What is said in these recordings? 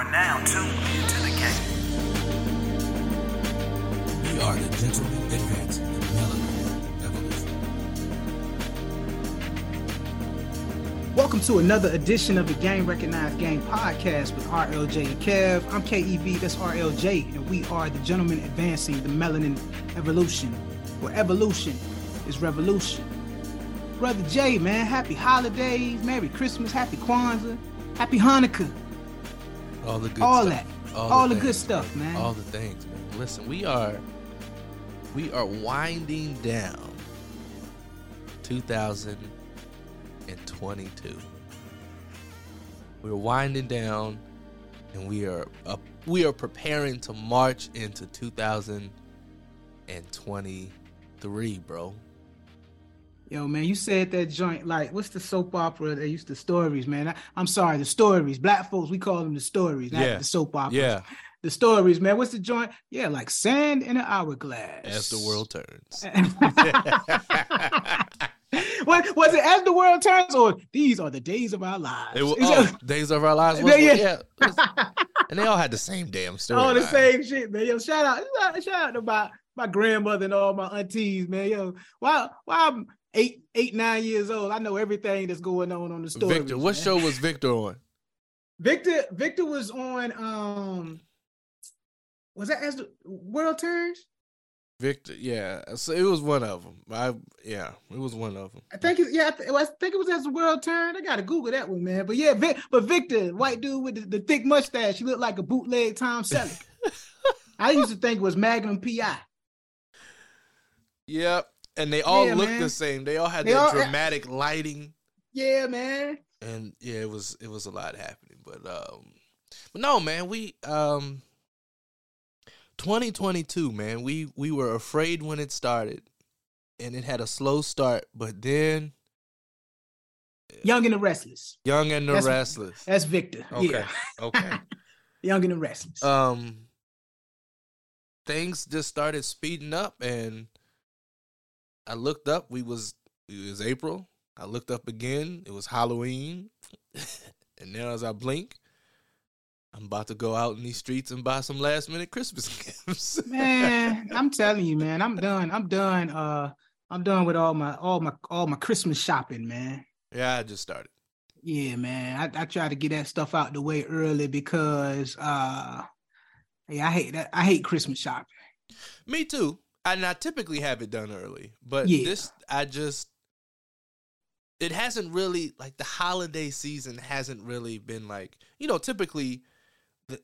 are now tuned into the game. We are the gentlemen advancing the melanin evolution. Welcome to another edition of the Game Recognized Game podcast with RLJ and Kev. I'm KEV, that's RLJ, and we are the gentlemen advancing the melanin evolution, where evolution is revolution. Brother Jay, man, happy holidays, Merry Christmas, happy Kwanzaa, happy Hanukkah, All the good all stuff. that, all, the, good things, stuff, man. All the things, man. Listen, we are we are winding down 2022. We're winding down and we are up we are preparing to march into 2023, bro. Yo, man, you said that joint like what's the soap opera they used to stories, man? I, am sorry, the stories. Black folks, we call them the stories, not Yeah. the soap operas. Yeah, The stories, man. What's the joint? Yeah, like sand in an hourglass. as the world turns. what was it? As the world turns, or these are the days of our lives. It was, oh, Days of Our Lives. Was, Yeah, yeah. yeah. and they all had the same damn story. all the line. same shit, man. Yo, shout out, shout out to my my grandmother and all my aunties, man. Yo, why why I'm eight, eight, nine years old, I know everything that's going on on the story. Victor, what show was Victor on? Victor Victor was on um was that as the world turns? Victor, yeah. So it was one of them. I yeah, it was one of them. I think it's yeah, I, th- I think it was as the world turned. I gotta Google that one, man. But yeah, Vic, but Victor, white dude with the, the thick mustache, he looked like a bootleg Tom Selleck. I used to think it was Magnum PI. Yep. And they all Yeah, looked man. the same. They all had They that all- dramatic lighting, Yeah, man. and yeah, it was it was a lot happening. But um, but no, man, we um, 2022, man, we we were afraid when it started, and it had a slow start, but then Young and the Restless. Young and the That's- Restless. That's Victor. Okay, Yeah. okay. Young and the Restless. um things just started speeding up and I looked up we was it was April I looked up again it was Halloween and now as I blink I'm about to go out in these streets and buy some last minute Christmas gifts man, I'm telling you, man, I'm done. I'm done. Uh I'm done with all my all my all my Christmas shopping, man. yeah I just started Yeah, man. I, I try to get that stuff out the way early because uh yeah, I hate that. I hate Christmas shopping. me too and I typically have it done early but Yeah. this I just it hasn't really like the holiday season hasn't really been like you know typically the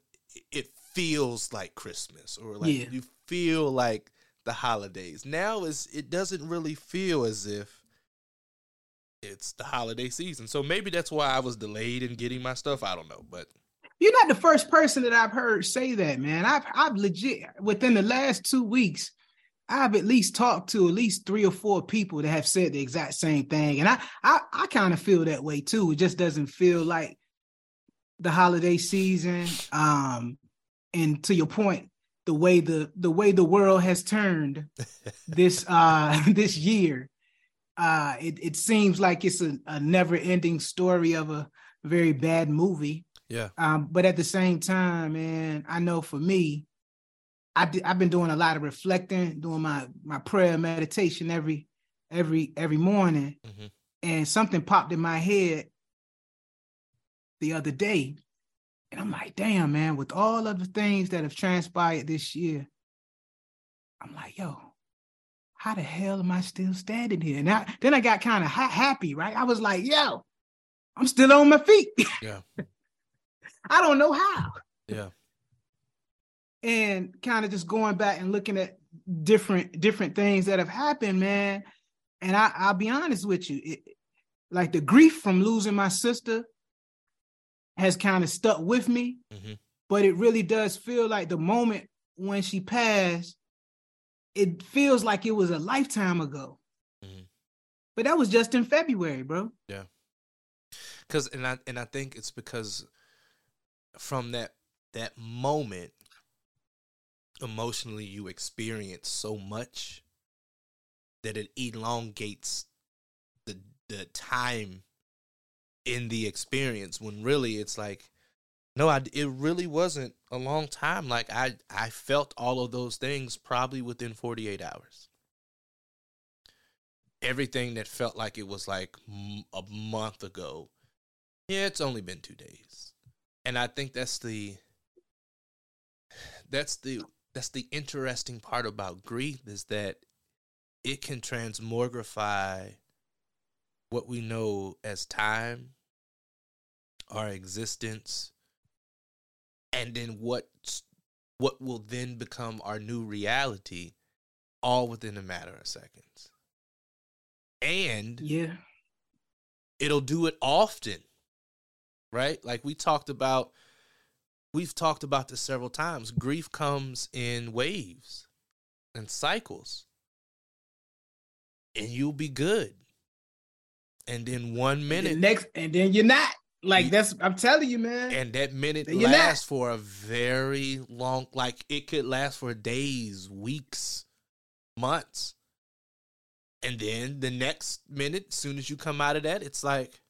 it feels like christmas or like Yeah. you feel like the holidays now is it doesn't really feel as if it's the holiday season so maybe that's why i was delayed in getting my stuff i don't know but You're not the first person that I've heard say that, man. I've I've legit within the last two weeks, I've at least talked to at least three or four people that have said the exact same thing. And I I, I kind of feel that way too. It just doesn't feel like the holiday season. Um, and to your point, the way the the way the world has turned this uh this year, uh it, it seems like it's a, a never-ending story of a very bad movie. yeah Um, but at the same time, man, I know for me, I I've been doing a lot of reflecting, doing my my prayer meditation every every every morning, Mhm. and something popped in my head the other day, and I'm like, damn, man, with all of the things that have transpired this year, I'm like, yo, how the hell am I still standing here? And I, then I got kind of ha- happy, right? I was like, yo, I'm still on my feet. yeah I don't know how. yeah and kind of just going back and looking at different different things that have happened, man. And I, I'll be honest with you, it, like the grief from losing my sister has kind of stuck with me, Mhm. but it really does feel like the moment when she passed, it feels like it was a lifetime ago. Mhm. But that was just in February, bro. Yeah. because and I and I think it's because from that that moment emotionally you experience so much that it elongates the the time in the experience when really it's like No, I it really wasn't a long time. Like I I felt all of those things probably within 48 hours. Everything that felt like it was like a month ago. Yeah, it's only been 2 days. And I think that's the that's the that's the interesting part about grief is that it can transmogrify what we know as time, our existence, and then what what will then become our new reality all within a matter of seconds. And Yeah. it'll do it often. Right? Like we talked about we've talked about this several times. Grief comes in waves and cycles. And you'll be good. And then one And minute then next, and then you're not. Like You- that's I'm telling you, man. and that minute you're not. lasts for a very long like it could last for days weeks months and then the next minute soon as you come out of that it's like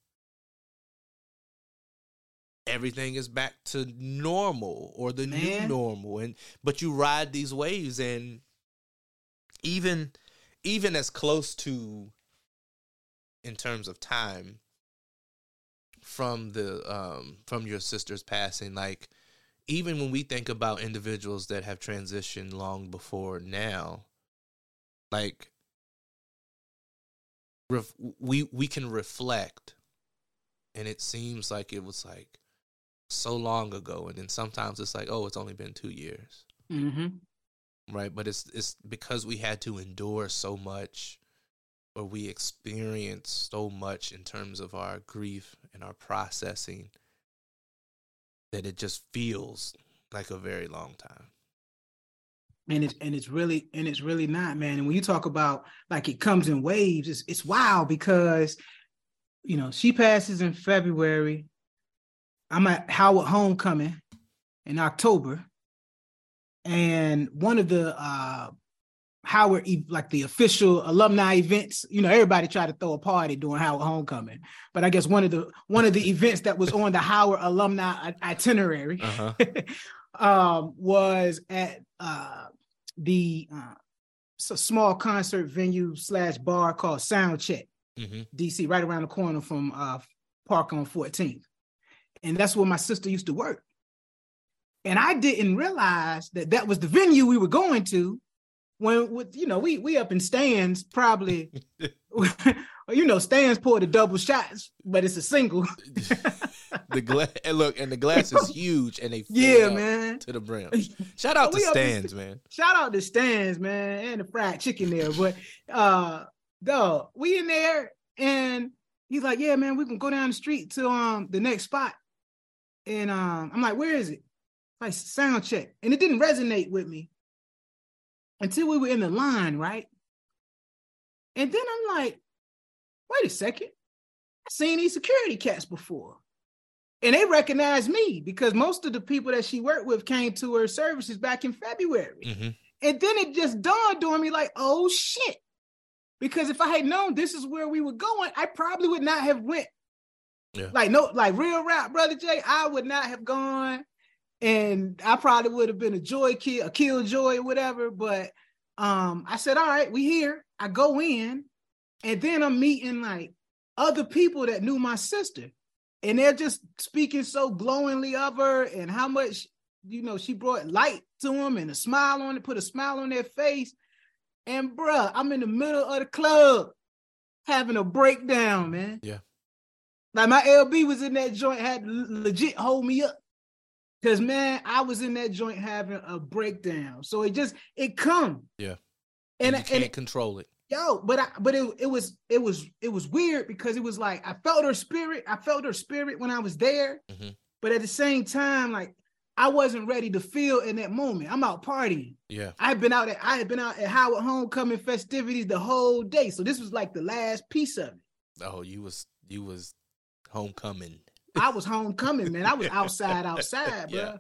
everything is back to normal or the new normal. And but you ride these waves and even even as close to in terms of time from the um from your sister's passing like even when we think about individuals that have transitioned long before now like ref- we we can reflect. And it seems like it was like so long ago and then sometimes it's like oh it's only been 2 years mm-hmm. right but it's it's because we had to endure so much or we experienced so much in terms of our grief and our processing that it just feels like a very long time and it's and it's really and it's really not, man. And when you talk about like it comes in waves, it's it's wild because you know she passes in February. I'm at Howard Homecoming in October, and one of the uh Howard like the official alumni events. You know, everybody tried to throw a party during Howard Homecoming, but I guess one of the one of the events that was on the Howard alumni itinerary uh-huh. um, was at uh, the uh, small concert venue slash bar called Soundcheck, hmm DC, right around the corner from uh, Park on 14th, and that's where my sister used to work. And I didn't realize that that was the venue we were going to. When with you know we we up in Stans probably, you know Stans pour the double shots, but it's a single. the glass and look and the glass is huge and they fill yeah, man. to the brim shout out to We up in- Stans man shout out to Stans, man, and the fried chicken there. But uh dog, we in there and he's like, Yeah, man, we can go down the street to um the next spot. And um I'm like, where is it? Like sound check. And it didn't resonate with me until we were in the line, right? And then I'm like, wait a second. I've seen these security cats before. And they recognized me because most of the people that she worked with came to her services back in February. hmm And then it just dawned on me like, oh shit. Because if I had known this is where we were going, I probably would not have went. Yeah. Like no, like real rap, brother Jay, I would not have gone. And I probably would have been a joy kill, a kill joy or whatever. But um, I said, all right, we here. I go in, and then I'm meeting like other people that knew my sister. And they're just speaking so glowingly of her and how much you know, she brought light to them and a smile on it, put a smile on their face. And bruh, I'm in the middle of the club having a breakdown, man. Yeah. Like my LB was in that joint, had legit hold me up. Cause man, I was in that joint having a breakdown. So it just it come. Yeah. And, and you can't and control it yo, but I but it, it was it was it was weird because it was like I felt her spirit. I felt her spirit when I was there. Mhm. But at the same time, like I wasn't ready to feel in that moment. I'm out partying. yeah I've been out at I had been out at Howard homecoming festivities the whole day. So this was like the last piece of it. oh you was you was homecoming I was homecoming, man. I was outside, outside, bro. Yeah.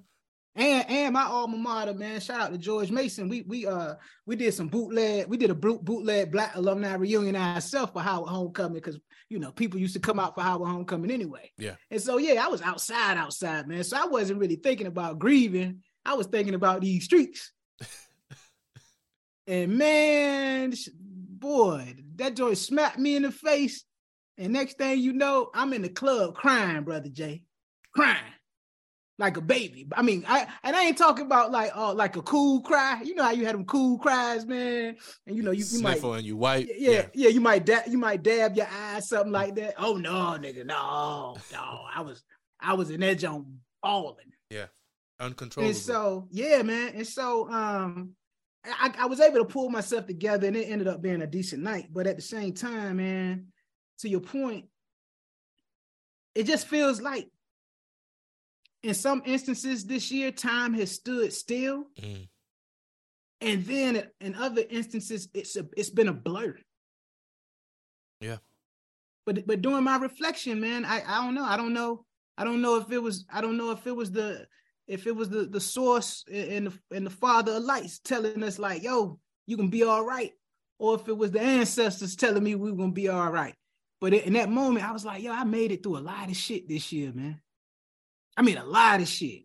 and and my alma mater, man. Shout out to George Mason. We we uh we did some bootleg. We did a boot, bootleg Black alumni reunion ourselves for Howard Homecoming because you know people used to come out for Howard Homecoming anyway. Yeah. And so yeah, I was outside, outside, man. So I wasn't really thinking about grieving. I was thinking about these streets. and man, boy, that joint smacked me in the face. And next thing you know, I'm in the club crying, brother Jay, crying like a baby. I mean, I and I ain't talking about like oh like a cool cry. You know how you had them cool cries, man. And you know you, you might Sniffle and you wipe. yeah, yeah, yeah, you might dab you might dab your eyes, something like that. Oh no, nigga, no, no. I was I was in that joint balling. Yeah, uncontrollable. And so, yeah, man. And so um I, I was able to pull myself together and it ended up being a decent night. But at the same time, man, to your point, it just feels like in some instances this year, time has stood still. Mm. And then in other instances, it's a it's been a blur. Yeah. But but during my reflection, man, I, I don't know. I don't know. I don't know if it was I don't know if it was the if it was the the source and the and the father of lights telling us like, yo, you can be all right, or if it was the ancestors telling me we were gonna be all right. But in that moment, I was like, yo, I made it through a lot of shit this year, man. I mean, a lot of shit.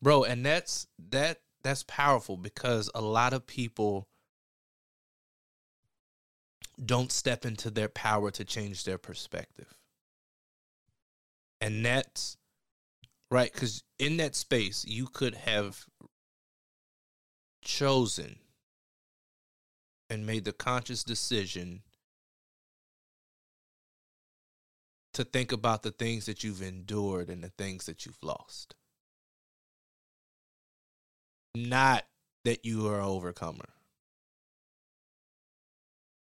bro and that's that that's powerful because a lot of people don't step into their power to change their perspective and that's right because in that space you could have chosen and made the conscious decision to think about the things that you've endured and the things that you've lost not that you are an overcomer.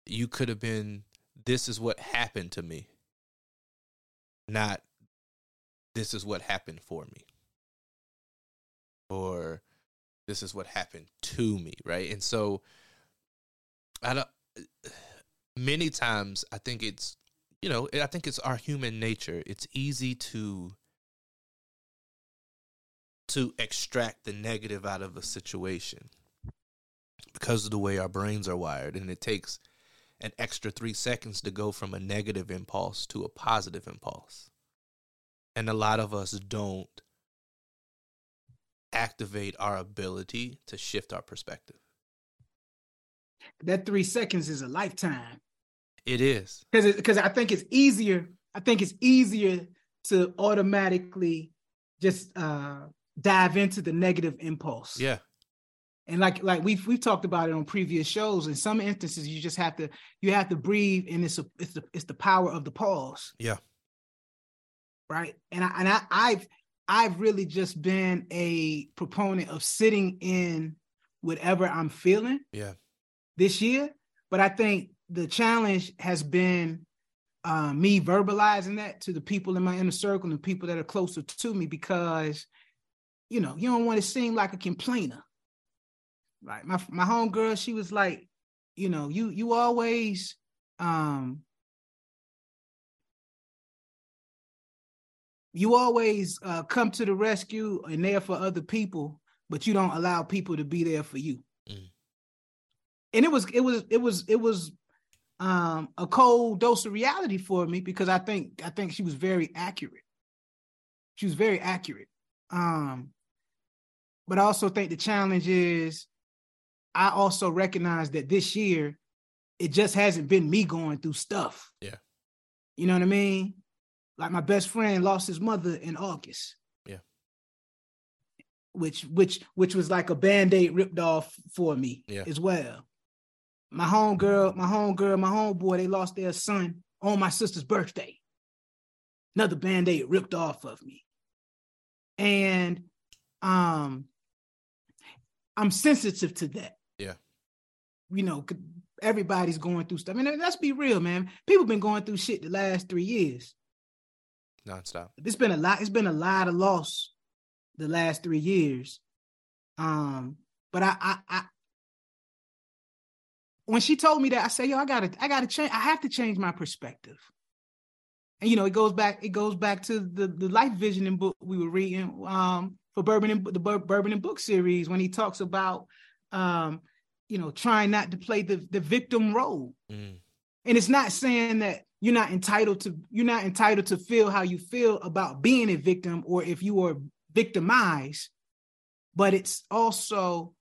You could have been, this is what happened to me, not this is what happened for me, or this is what happened to me, right? And so, I don't. Many times, I think it's, you know, I think it's our human nature. It's easy to to extract the negative out of a situation because of the way our brains are wired and it takes an extra 3 seconds to go from a negative impulse to a positive impulse and a lot of us don't activate our ability to shift our perspective That three seconds is a lifetime. It is Because because I think it's easier. I think it's easier to automatically just uh dive into the negative impulse. yeah And like like we've we've talked about it on previous shows. In some instances, you just have to you have to breathe, and it's a, it's the it's the power of the pause. Yeah. Right. And I and I I've I've really just been a proponent of sitting in whatever I'm feeling yeah this year. But I think the challenge has been uh, me verbalizing that to the people in my inner circle and the people that are closer to me because, you know, you don't want to seem like a complainer. Right. My my homegirl, she was like, you know, you you always um you always uh, come to the rescue and there for other people, but you don't allow people to be there for you. Mm. And it was it was it was it was um a cold dose of reality for me because I think I think she was very accurate. She was very accurate. Um but I also think the challenge is I also recognize that this year it just hasn't been me going through stuff. Yeah. You know what I mean? Like my best friend lost his mother in August. Yeah. Which which which was like a band-aid ripped off for me Yeah. as well. My homegirl, my homegirl, my homeboy, they lost their son on my sister's birthday. Another band-aid ripped off of me. And um I'm sensitive to that. Yeah. You know, everybody's going through stuff. I mean, let's be real, man. People been going through shit the last three years. nonstop It's been a lot. It's been a lot of loss the last three years. Um, but I, I, I, when she told me that, I said, "Yo, I gotta, I gotta change. I have to change my perspective." And you know, it goes back. It goes back to the the life visioning book we were reading. Um, for Bourbon and the Bur- Bourbon and Book series when he talks about um, you know, trying not to play the the victim role. Mm. And it's not saying that you're not entitled to you're not entitled to feel how you feel about being a victim or if you are victimized, but it's also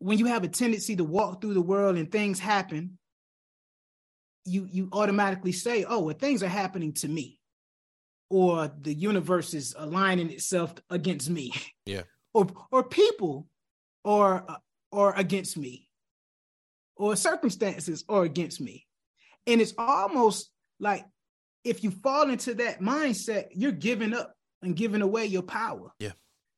when you have a tendency to walk through the world and things happen, you you automatically say, "Oh, well, things are happening to me," or the universe is aligning itself against me. Yeah. or or people, or or against me, or circumstances are against me, and it's almost like if you fall into that mindset, you're giving up and giving away your power. Yeah.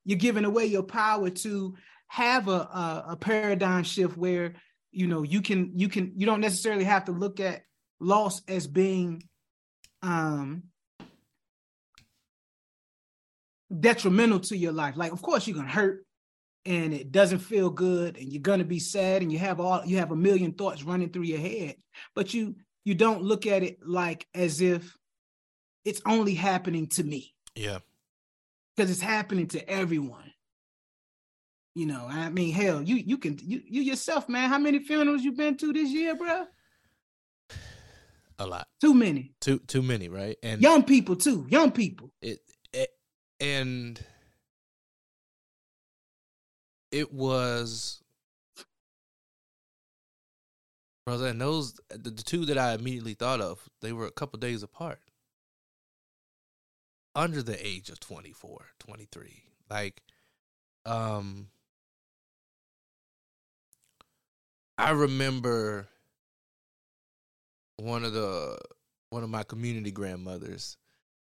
You're giving away your power to have a, a, a paradigm shift where you know you can you can you don't necessarily have to look at loss as being um detrimental to your life like of course you're gonna hurt and it doesn't feel good and you're gonna be sad and you have all you have a million thoughts running through your head but you you don't look at it like as if it's only happening to me Yeah. because it's happening to everyone. You know, I mean, hell, you you can you you yourself, man. How many funerals you been to this year, bro? A lot. Too many. Too too many, right? And Young people too. Young people. it, it and it was brother and those the, the two that i immediately thought of they were a couple days apart under the age of 24 23 like um i remember one of the one of my community grandmothers.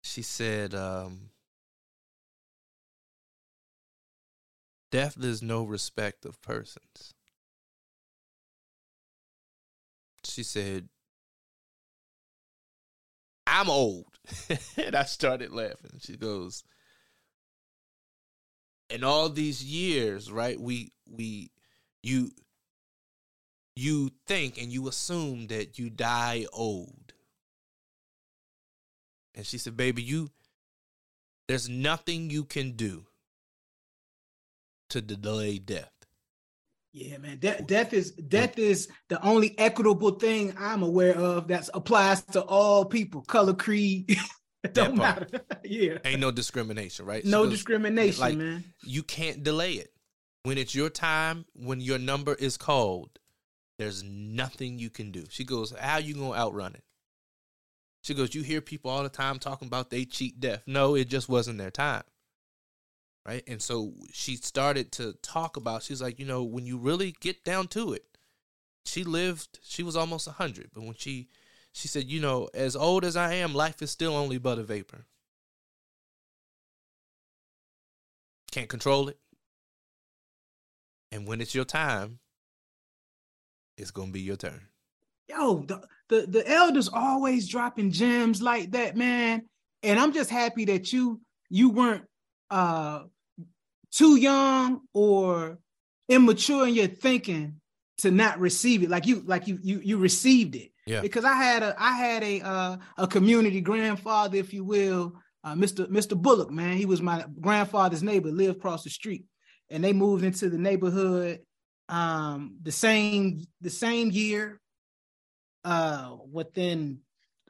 She said um death is no respect of persons. She said i'm old. And i started laughing. She goes in all these years right we we you you think and you assume that you die old and she said baby you there's nothing you can do to delay death Yeah, man. Death, death is death is the only equitable thing I'm aware of that applies to all people, color, creed. don't matter. yeah. ain't no discrimination right No goes, discrimination, like, man. you can't delay it. When it's your time, when your number is called, there's nothing you can do. She goes, How you gonna outrun it? She goes, You hear people all the time talking about they cheat death. No, it just wasn't their time. Right? And so she started to talk about, she's like, you know, when you really get down to it, she lived, she was almost 100. But when she, she said, you know, as old as I am, life is still only but a vapor. Can't control it. And when it's your time, it's gonna be your turn. Yo, the, the the elders always dropping gems like that, man. And I'm just happy that you you weren't uh too young or immature in your thinking to not receive it. Like you like you you you received it. Yeah. Because I had a I had a uh a community grandfather, if you will, uh Mr. Mr. Bullock, man. He was my grandfather's neighbor, lived across the street. And they moved into the neighborhood um the same the same year uh within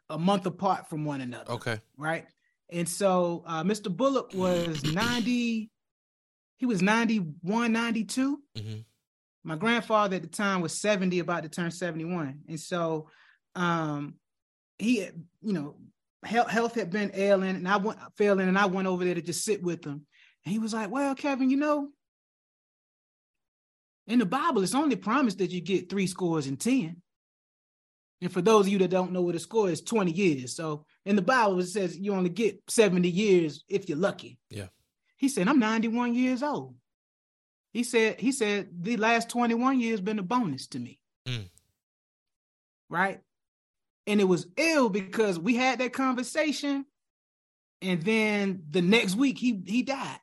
a month apart from one another Okay. right? And so uh mr bullock was 90 he was 91 92 hmm my grandfather at the time was 70 about to turn 71 and so um he you know health, health had been ailing and i went failing and i went over there to just sit with him. And he was like well kevin you know in the bible it's only promised that you get three scores and ten. And for those of you that don't know what a score is 20 years. So in the bible it says you only get 70 years if you're lucky. Yeah. he said i'm 91 years old. He said he said the last 21 years been a bonus to me. Mm. right? And it was ill because we had that conversation and then the next week he he died.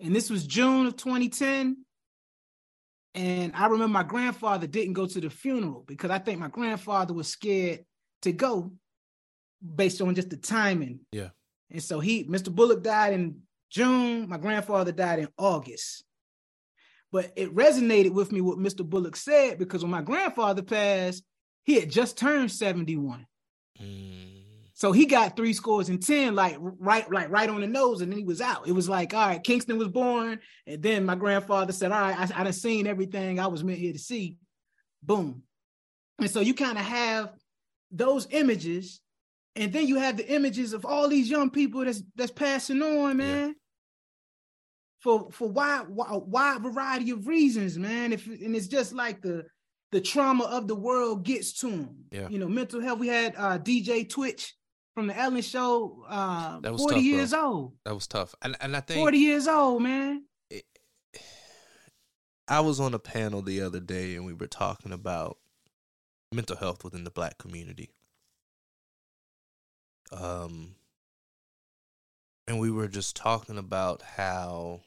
And this was june of 2010 and i remember my grandfather didn't go to the funeral because i think my grandfather was scared to go based on just the timing Yeah. and so he mr bullock died in June. My grandfather died in August. But it resonated with me what Mr. Bullock said because when my grandfather passed, he had just turned 71. Mm. So he got three scores and 10, like right, like right on the nose, and then he was out. It was like, all right, Kingston was born. And then my grandfather said, All right, I, I done seen everything I was meant here to see. Boom. And so you kind of have those images, and then you have the images of all these young people that's that's passing on, man. For for wide, a wide variety of reasons, man. If and it's just like the the trauma of the world gets to them. Yeah. You know, mental health. We had uh, DJ Twitch from the Ellen Show. Uh, That was forty tough, bro. years old. That was tough. And and I think Forty years old, man. I was on a panel the other day and we were talking about mental health within the black community. Um and we were just talking about how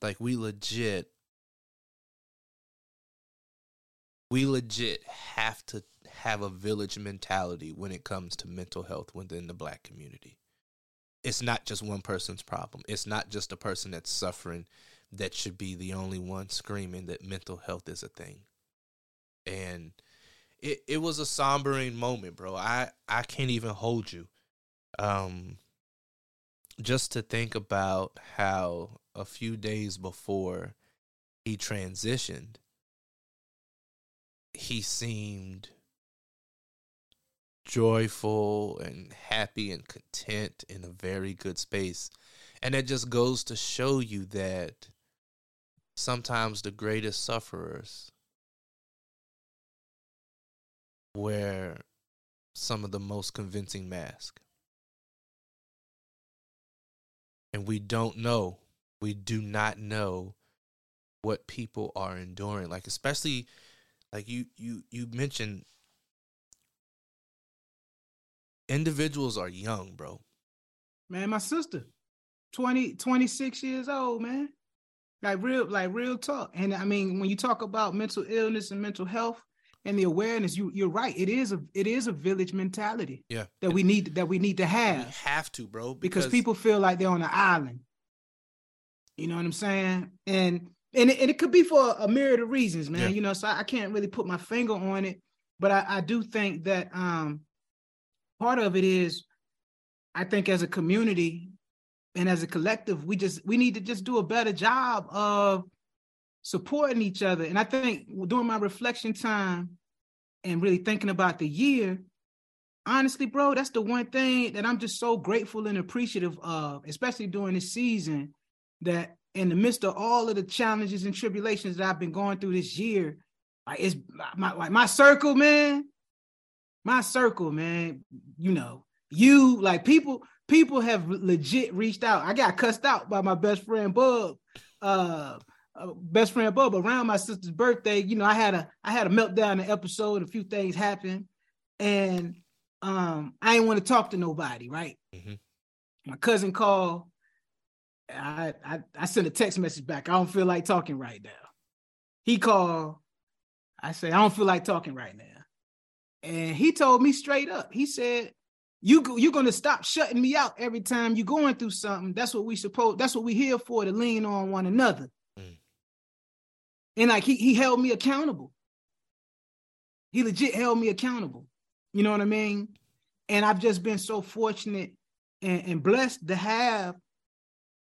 like we legit we legit have to have a village mentality when it comes to mental health within the black community. It's not just one person's problem. It's not just a person that's suffering that should be the only one screaming that mental health is a thing. And it, it was a sombering moment, bro. I, I can't even hold you. Um just to think about how a few days before he transitioned, he seemed joyful and happy and content in a very good space. And it just goes to show you that sometimes the greatest sufferers wear some of the most convincing masks. And we don't know, we do not know what people are enduring. Like especially like you you you mentioned individuals are young, bro. Man, my sister, 20, 26 years old, man. Like real, like real talk. And I mean, when you talk about mental illness and mental health and the awareness, you you're right. It is a it is a village mentality Yeah. that we need that we need to We have have to, bro, because people feel like they're on an island. You know what I'm saying? And and it, and it could be for a myriad of reasons, man. Yeah. You know, so I, I can't really put my finger on it, but I, I do think that um part of it is I think as a community and as a collective, we just we need to just do a better job of supporting each other. And I think during my reflection time and really thinking about the year, honestly, bro, that's the one thing that I'm just so grateful and appreciative of, especially during this season, that in the midst of all of the challenges and tribulations that I've been going through this year, like it's my like my circle, man. My circle, man. You know, you like people. People have legit reached out. I got cussed out by my best friend Bub, uh, uh, best friend Bub around my sister's birthday. You know, I had a I had a meltdown in the episode. A few things happened, and um, I didn't want to talk to nobody. Right. Mhm. My cousin called. I, I I sent a text message back. I don't feel like talking right now. He called. I say I don't feel like talking right now, and he told me straight up. He said, "You go, you're gonna stop shutting me out every time you're going through something. That's what we suppose. That's what we here for to lean on one another." Mm. And like he he held me accountable. He legit held me accountable. You know what I mean? And I've just been so fortunate and, and blessed to have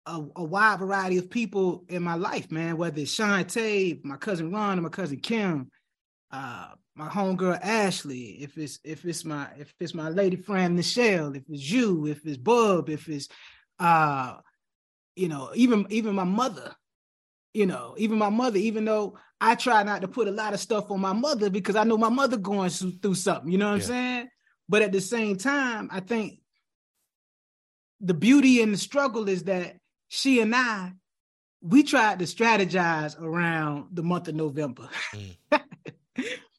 a, a wide variety of people in my life, man. Whether it's Shantae, my cousin Ron, or my cousin Kim, uh, my homegirl Ashley. If it's if it's my if it's my lady friend Michelle, if it's you, if it's Bub, if it's uh, you know, even even my mother. You know, even my mother, even though I try not to put a lot of stuff on my mother because I know my mother going through through something, you know what I'm saying? But at the same time, I think the beauty and the struggle is that she and I, we tried to strategize around the month of November.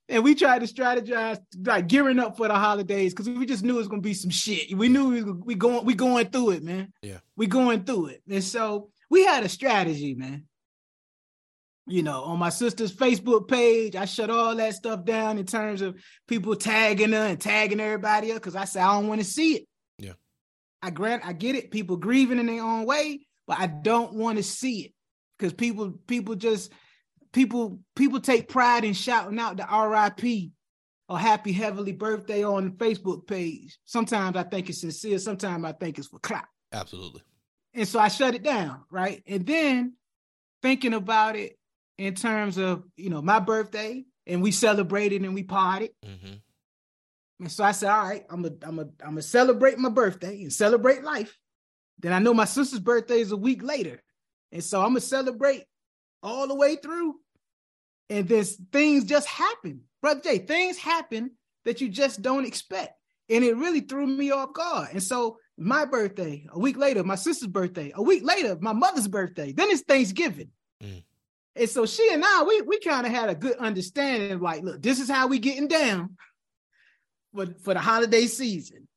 and we tried to strategize like gearing up for the holidays because we just knew it was gonna be some shit. We knew we, we going we going through it, man. Yeah. We going through it. And so we had a strategy, man. You know, on my sister's Facebook page, I shut all that stuff down in terms of people tagging her and tagging everybody up because I said I don't want to see it. Yeah. I grant I get it. People grieving in their own way, but I don't want to see it because people people just people people take pride in shouting out the RIP or happy heavenly birthday on the Facebook page. Sometimes I think it's sincere, sometimes I think it's for clout. Absolutely. And so I shut it down, right? And then thinking about it in terms of, you know, my birthday and we celebrated and we partied. hmm And so I said, all right, I'm gonna I'm gonna I'm gonna celebrate my birthday and celebrate life. Then I know my sister's birthday is a week later. And so I'm gonna celebrate all the way through. And this things just happen. Brother Jay, things happen that you just don't expect. And it really threw me off guard. And so my birthday, a week later, my sister's birthday, a week later, my mother's birthday, then it's Thanksgiving. Mm. And so she and I, we we kind of had a good understanding like, look, this is how we getting down for, for the holiday season.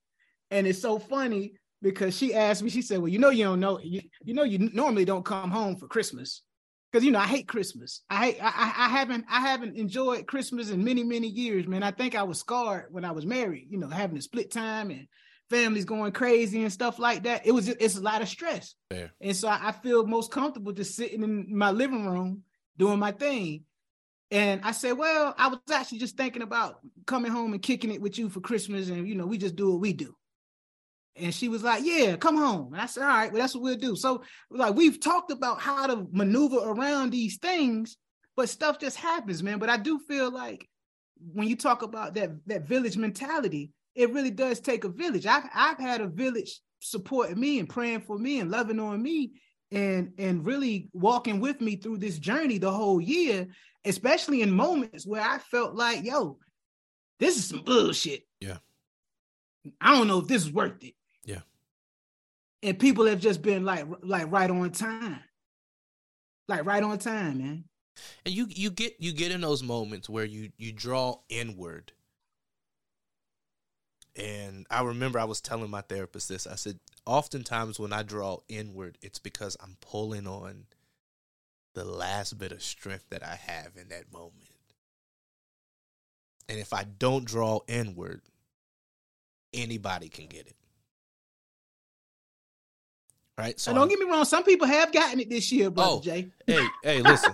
And it's so funny because she asked me, she said, Well, you know, you don't know, you, you know, you normally don't come home for Christmas. Because you know, I hate Christmas. I hate I, I haven't I haven't enjoyed Christmas in many, many years, man. I think I was scarred when I was married, you know, having a split time and families going crazy and stuff like that. It was just, it's a lot of stress. Fair. And so I, I feel most comfortable just sitting in my living room doing my thing. And I said, well, I was actually just thinking about coming home and kicking it with you for Christmas, and you know, we just do what we do. And she was like, yeah, come home. And I said, all right, well, that's what we'll do. So like we've talked about how to maneuver around these things, but stuff just happens, man. But I do feel like when you talk about that that village mentality, it really does take a village. I've I've had a village supporting me and praying for me and loving on me and and really walking with me through this journey the whole year, especially in moments where I felt like, yo, this is some bullshit. Yeah. I don't know if this is worth it. Yeah. And people have just been like like right on time. Like right on time, man. And you you get you get in those moments where you you draw inward. And I remember I was telling my therapist this. I said, oftentimes when I draw inward, it's because I'm pulling on the last bit of strength that I have in that moment. And if I don't draw inward, anybody can get it. Right? So don't I'm- get me wrong, some people have gotten it this year, brother Oh, Jay. hey, hey, listen.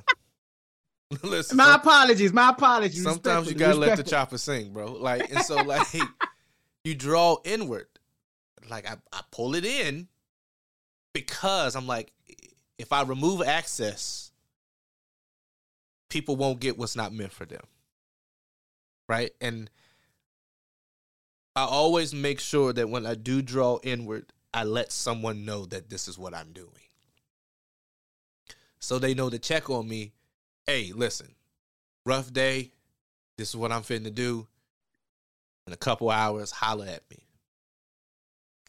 listen. My some- apologies, my apologies. Sometimes you gotta let the chopper sing, bro. Like, and so like you draw inward. Like I, I pull it in because I'm like, if I remove access, people won't get what's not meant for them. Right? And I always make sure that when I do draw inward, I let someone know that this is what I'm doing. So they know to check on me. Hey, listen, rough day. This is what I'm finna do. In a couple hours, holler at me.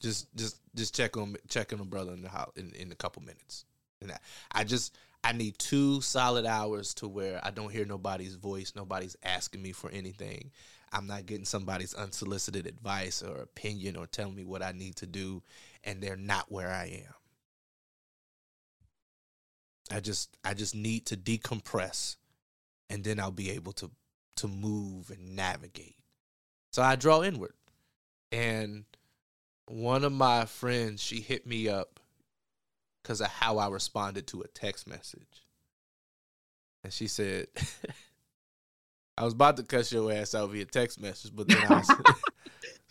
Just, just, just check on, check on a brother in the house in, in a couple minutes. And I, I just, I need two solid hours to where I don't hear nobody's voice, nobody's asking me for anything. I'm not getting somebody's unsolicited advice or opinion or telling me what I need to do, and they're not where I am. I just, I just need to decompress, and then I'll be able to to move and navigate. So I draw inward. And one of my friends, she hit me up because of how I responded to a text message. And she said, I was about to cuss your ass out via text message, but then I was,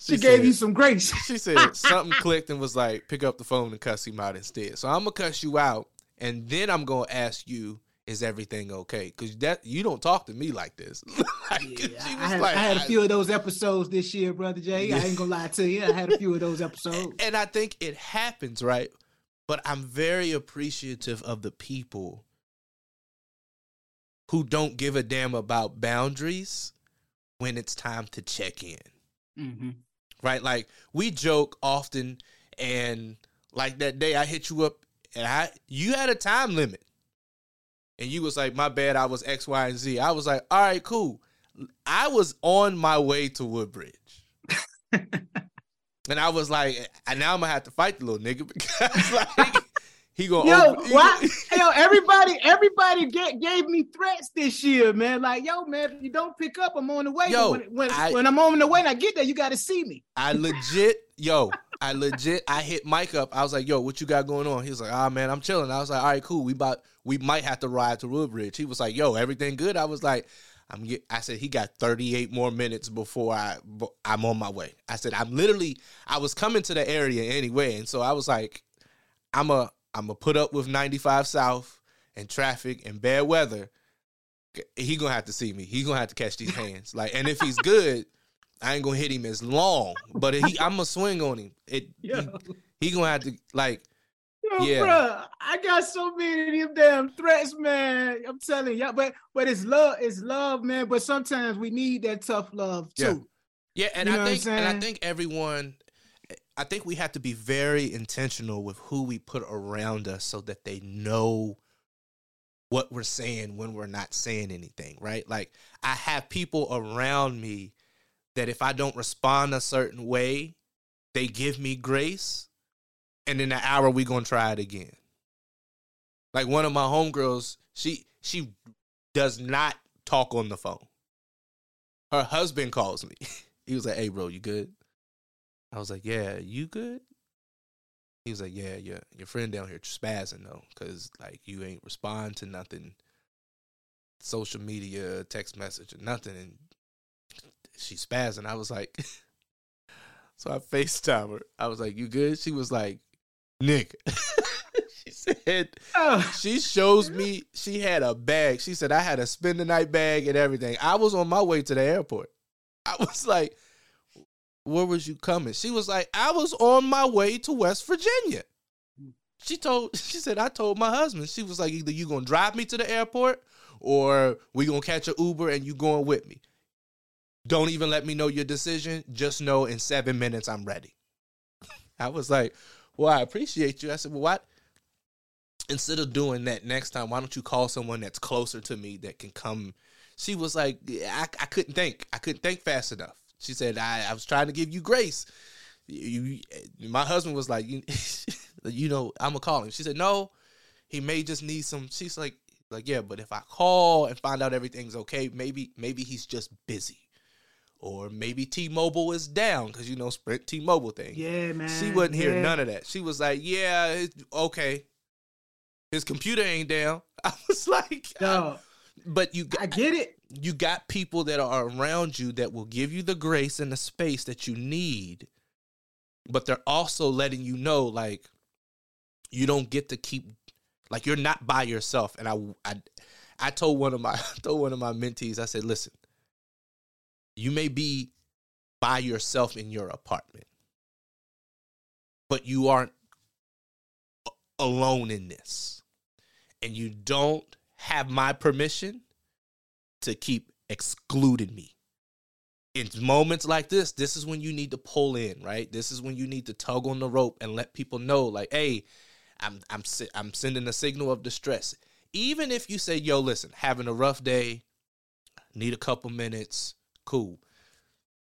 She, gave said- you some grace. she said something clicked and was like, pick up the phone and cuss him out instead. So I'm gonna cuss you out, and then I'm gonna ask you, is everything okay? Because that you don't talk to me like this. Like, Yeah, she I, had, like, I had a I- few of those episodes this year, brother Jay. I ain't gonna lie to you. I had a few of those episodes. and I think it happens, right? But I'm very appreciative of the people who don't give a damn about boundaries when it's time to check in. hmm right? Like we joke often, and like that day I hit you up, and I you had a time limit, and you was like, "My bad, I was X, Y, and Z." I was like, "All right, cool." I was on my way to Woodbridge, and I was like, "And now I'm gonna have to fight the little nigga because like he gonna Yo, open- he Yo, everybody, everybody get, gave me threats this year, man. Like, yo, man, if you don't pick up, I'm on the way. Yo, when, when, I- when I'm on the way and I get there, you got to see me. I legit yo, I legit, I hit Mike up. I was like, yo, what you got going on? He was like, ah, man, I'm chilling. I was like, all right, cool. We about, we might have to ride to Woodbridge. He was like, yo, everything good? I was like, I'm get, I said he got 38 more minutes before I I'm on my way. I said I'm literally I was coming to the area anyway, and so I was like, I'm a I'm gonna put up with 95 South and traffic and bad weather. He gonna have to see me. He gonna have to catch these hands. Like, and if he's good, I ain't gonna hit him as long. But he, I'm gonna swing on him. It he, he gonna have to like Yo, yeah. Bro, I got so many of them damn threats, man. I'm telling y'all, but but it's love, it's love, man. But sometimes we need that tough love too. Yeah, yeah and you I think and I think everyone I think we have to be very intentional with who we put around us so that they know what we're saying when we're not saying anything, right? Like I have people around me that if I don't respond a certain way, they give me grace and in an hour we're gonna try it again. Like one of my homegirls, she she does not talk on the phone. Her husband calls me. he was like, "Hey, bro, you good?" I was like, "Yeah, you good?" He was like, "Yeah, yeah, your friend down here spazzing though, cause like you ain't respond to nothing, social media, text message, or nothing, and she's spazzing." I was like, so I Facetime her. I was like, "You good?" She was like, Nick. she said oh. she shows me she had a bag. She said I had a spend the night bag and everything. I was on my way to the airport. I was like, where was you coming? She was like, I was on my way to West Virginia. She told she said, I told my husband. She was like, either you gonna drive me to the airport or we gonna catch an Uber and you going with me. Don't even let me know your decision. Just know in seven minutes I'm ready. I was like, well, I appreciate you. I said, well, what? Instead of doing that next time, why don't you call someone that's closer to me that can come? She was like, I, I couldn't think. I couldn't think fast enough. She said, I, I was trying to give you grace. You, you my husband was like, you, you know, I'm gonna call him. She said, no, he may just need some. She's like, like yeah, but if I call and find out everything's okay, maybe maybe he's just busy or maybe T-Mobile is down because you know Sprint T-Mobile thing. Yeah, man. She wasn't hearing none of that. She was like, "Yeah, okay, his computer ain't down." I was like, "No," but you, I get it. You got people that are around you that will give you the grace and the space that you need, but they're also letting you know, like, you don't get to keep, like, you're not by yourself. And I, I, I told one of my, I told one of my mentees, I said, "Listen." You may be by yourself in your apartment, but you aren't alone in this. And you don't have my permission to keep excluding me. In moments like this, this is when you need to pull in, right? This is when you need to tug on the rope and let people know, like, hey, I'm I'm I'm sending a signal of distress. Even if you say, yo, listen, having a rough day, need a couple minutes, cool.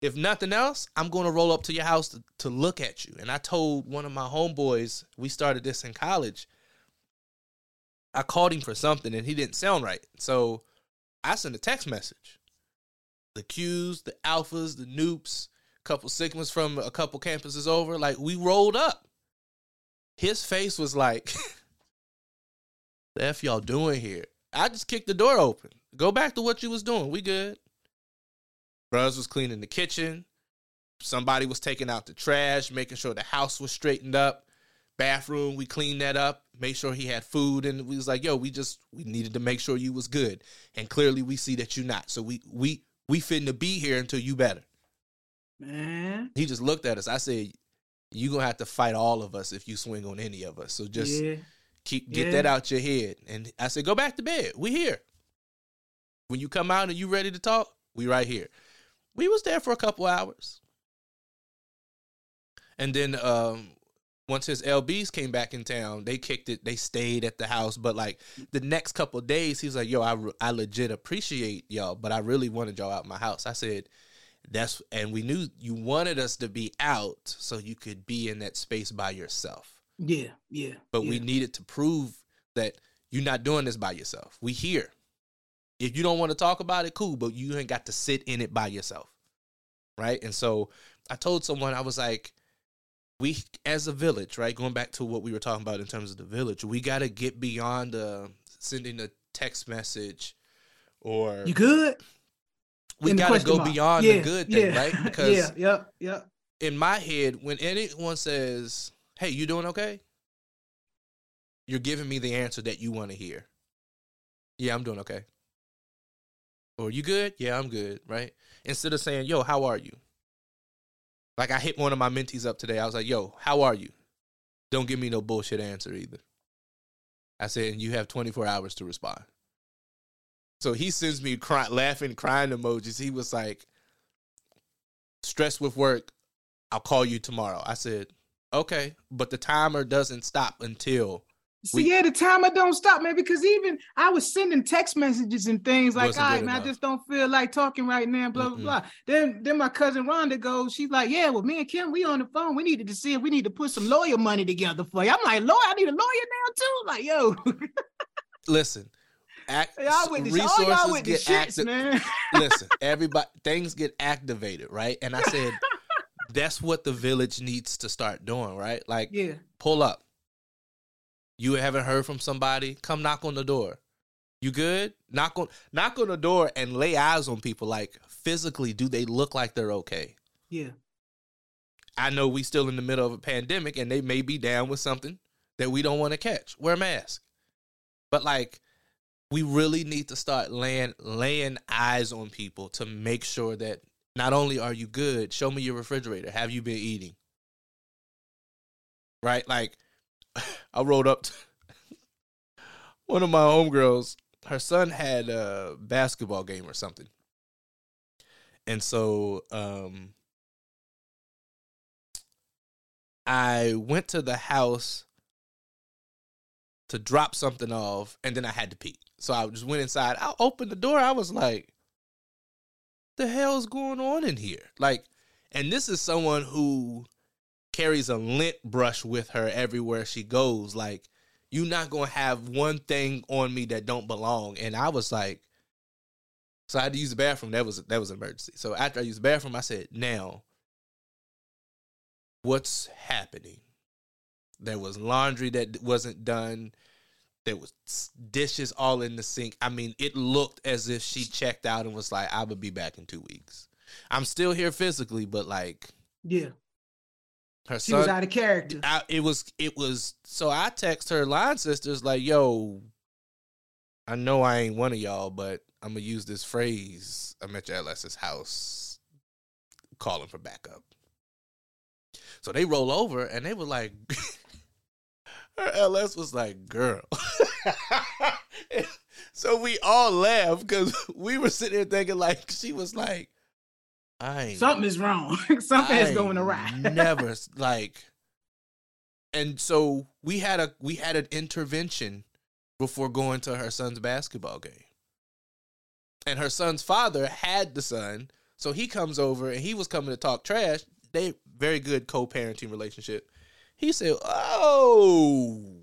If nothing else, I'm going to roll up to your house to, to look at you. And I told one of my homeboys, we started this in college. I called him for something and he didn't sound right. So I sent a text message. The Qs, the Alphas, the Nupes, a couple Sigmas from a couple campuses over, like we rolled up. His face was like, the F y'all doing here? I just kicked the door open. Go back to what you was doing. We good. Bros was cleaning the kitchen. Somebody was taking out the trash, making sure the house was straightened up. Bathroom, we cleaned that up, made sure he had food, and we was like, yo, we just we needed to make sure you was good. And clearly we see that you not. So we we we fitting to be here until you better. Man. He just looked at us. I said, you gonna have to fight all of us if you swing on any of us. So just yeah. keep get yeah. that out your head. And I said, go back to bed. We here. When you come out and you ready to talk, we right here we was there for a couple hours. And then um, once his LBs came back in town, they kicked it. They stayed at the house, but like the next couple days, he's like, "Yo, I I legit appreciate y'all, but I really wanted y'all out my house." I said, "That's," and we knew you wanted us to be out so you could be in that space by yourself. Yeah, yeah. But yeah. we needed to prove that you're not doing this by yourself. We here. If you don't want to talk about it, cool, but you ain't got to sit in it by yourself. Right. And so I told someone, I was like, we as a village, right? Going back to what we were talking about in terms of the village, we got to get beyond uh, sending a text message or You good? we got to go mark. beyond Yeah, the good thing, yeah, right? Because yeah, yep, yep. in my head, when anyone says, "Hey, you doing okay?" You're giving me the answer that you want to hear. Yeah, I'm doing okay. Or you good? Yeah, I'm good, right? Instead of saying, "Yo, how are you?" Like I hit one of my mentees up today. I was like, "Yo, how are you?" Don't give me no bullshit answer either. I said, "And "You have 24 hours to respond." So he sends me cry, laughing, crying emojis. He was like, "Stressed with work. I'll call you tomorrow." I said, "Okay," but the timer doesn't stop until See, We- yeah, the timer don't stop, man. Because even I was sending text messages and things like, "All right, man, I just don't feel like talking right now." Blah Mm-mm. blah blah. Then, then my cousin Rhonda goes, she's like, "Yeah, well, me and Kim, we on the phone. We needed to see if we need to put some lawyer money together for you." I'm like, "Lawyer, I need a lawyer now too." Like, yo, listen. Act, y'all with the oh, all resources y'all with get active. man. listen, everybody things get activated, right? And I said that's what the village needs to start doing, right? Like yeah, pull up. You haven't heard from somebody, come knock on the door. You good? Knock on knock on the door and lay eyes on people like physically do they look like they're okay? yeah, I know we still in the middle of a pandemic and they may be down with something that we don't want to catch. Wear a mask. But like we really need to start laying laying eyes on people to make sure that not only are you good, show me your refrigerator. Have you been eating? Right? Like I rolled up to one of my homegirls, her son had a basketball game or something. And so um I went to the house to drop something off, and then I had to pee. So I just went inside. I opened the door. I was like, "The hell's going on in here?" Like, and this is someone who carries a lint brush with her everywhere she goes. Like, you're not gonna have one thing on me that don't belong. And I was like, so I had to use the bathroom. That was that was an emergency. So after I used the bathroom, I said, "Now." what's happening. There was laundry that wasn't done. There was dishes all in the sink. I mean, it looked as if she checked out and was like, "I will be back in two weeks." I'm still here physically, but like yeah. Her She son, was out of character. I, it was it was. So I text her line sisters like, "Yo, I know I ain't one of y'all, but I'm gonna use this phrase. I'm at your LS's house, calling for backup." So they roll over and they were like, her LS was like, girl. so we all laughed because we were sitting there thinking like she was like, I Something is wrong. Something I is going awry. never like and so we had a we had an intervention before going to her son's basketball game. And her son's father had the son, so he comes over and he was coming to talk trash. They very good co-parenting relationship. He said, "Oh,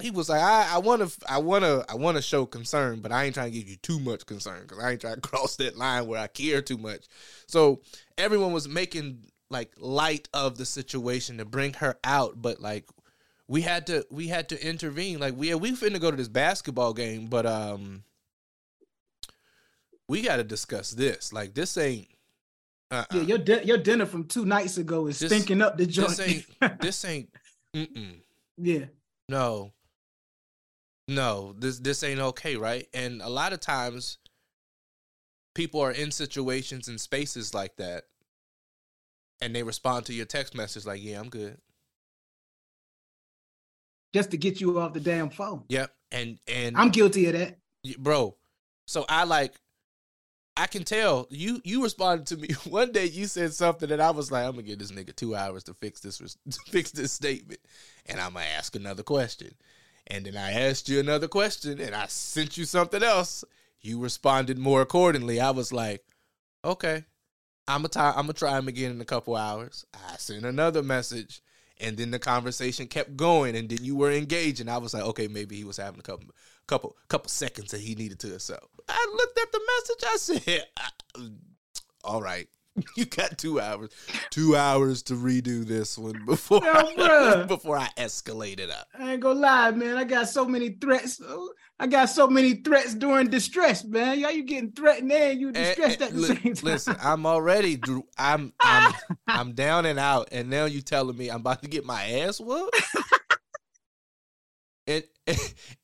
he was like, I want to, I want to, I want to show concern, but I ain't trying to give you too much concern because I ain't trying to cross that line where I care too much." So everyone was making like light of the situation to bring her out, but like we had to, we had to intervene. Like we, we finna go to this basketball game, but um, we got to discuss this. Like this ain't. Uh-uh. Yeah, your di- your dinner from two nights ago is This- stinking up the joint. this ain't. This ain't. Mm-mm. yeah, No. No, this this ain't okay, right? And a lot of times people are in situations and spaces like that and they respond to your text message like, "Yeah, I'm good." just to get you off the damn phone. Yep. And and I'm guilty of that. Bro. So I like I can tell you you responded to me one day you said something that I was like I'm going to give this nigga 2 hours to fix this to fix this statement and I'm to ask another question. And then I asked you another question and I sent you something else. You responded more accordingly. I was like, "Okay. I'm going going to try him again in a couple hours." I sent another message and then the conversation kept going and then you were engaged and I was like, "Okay, maybe he was having a couple couple couple seconds that he needed to himself. I looked at the message. I said, "All right, you got two hours. Two hours to redo this one before Yo, I, before I escalate it up. I ain't gonna lie, man. I got so many threats. I got so many threats during distress, man. Y'all, you getting threatened and you And- distressed and at the same time. Listen, I'm already I'm I'm I'm down and out, and now you telling me I'm about to get my ass whooped. And,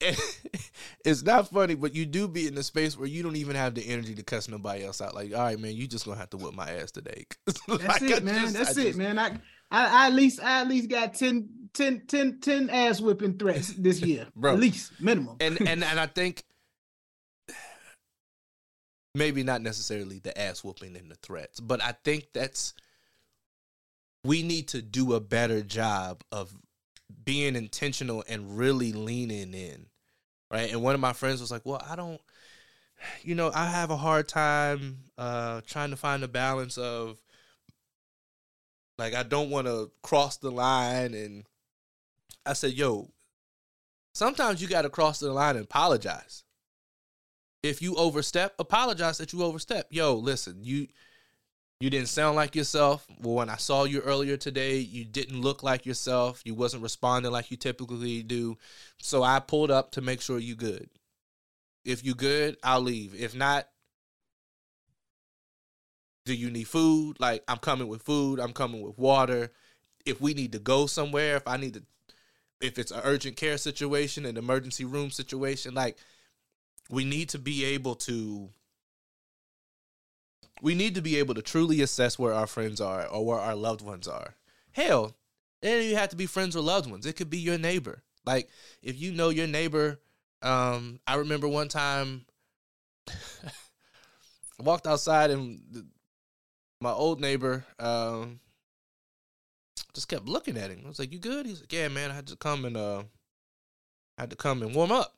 and it's not funny, but you do be in a space where you don't even have the energy to cuss nobody else out. Like, all right, man, you just gonna have to whip my ass today. That's Like, I it, man. just- That's I it, just- man. I, I, I at least, I at least got 10, 10, 10, 10 ass whipping threats this year, Bro. At least minimum. and and and I think maybe not necessarily the ass whooping and the threats, but I think that's we need to do a better job of being intentional and really leaning in. Right. And one of my friends was like, Well, I don't you know, I have a hard time uh trying to find a balance of like I don't want to cross the line and I said, "Yo, sometimes you got to cross the line and apologize. If you overstep, apologize that you overstep. Yo, listen, you you didn't sound like yourself. Well, when I saw you earlier today, you didn't look like yourself. You wasn't responding like you typically do. So I pulled up to make sure you good. If you good, I'll leave. If not, do you need food? Like I'm coming with food, I'm coming with water. If we need to go somewhere, if I need to if it's an urgent care situation, an emergency room situation, like we need to be able to we need to be able to truly assess where our friends are or where our loved ones are. Hell, doesn't even have to be friends or loved ones. It could be your neighbor. Like if you know your neighbor, um, I remember one time I walked outside and the, my old neighbor um just kept looking at him. I was like, "You good?" He's like, "Yeah, man. I had to come and uh, I had to come and warm up."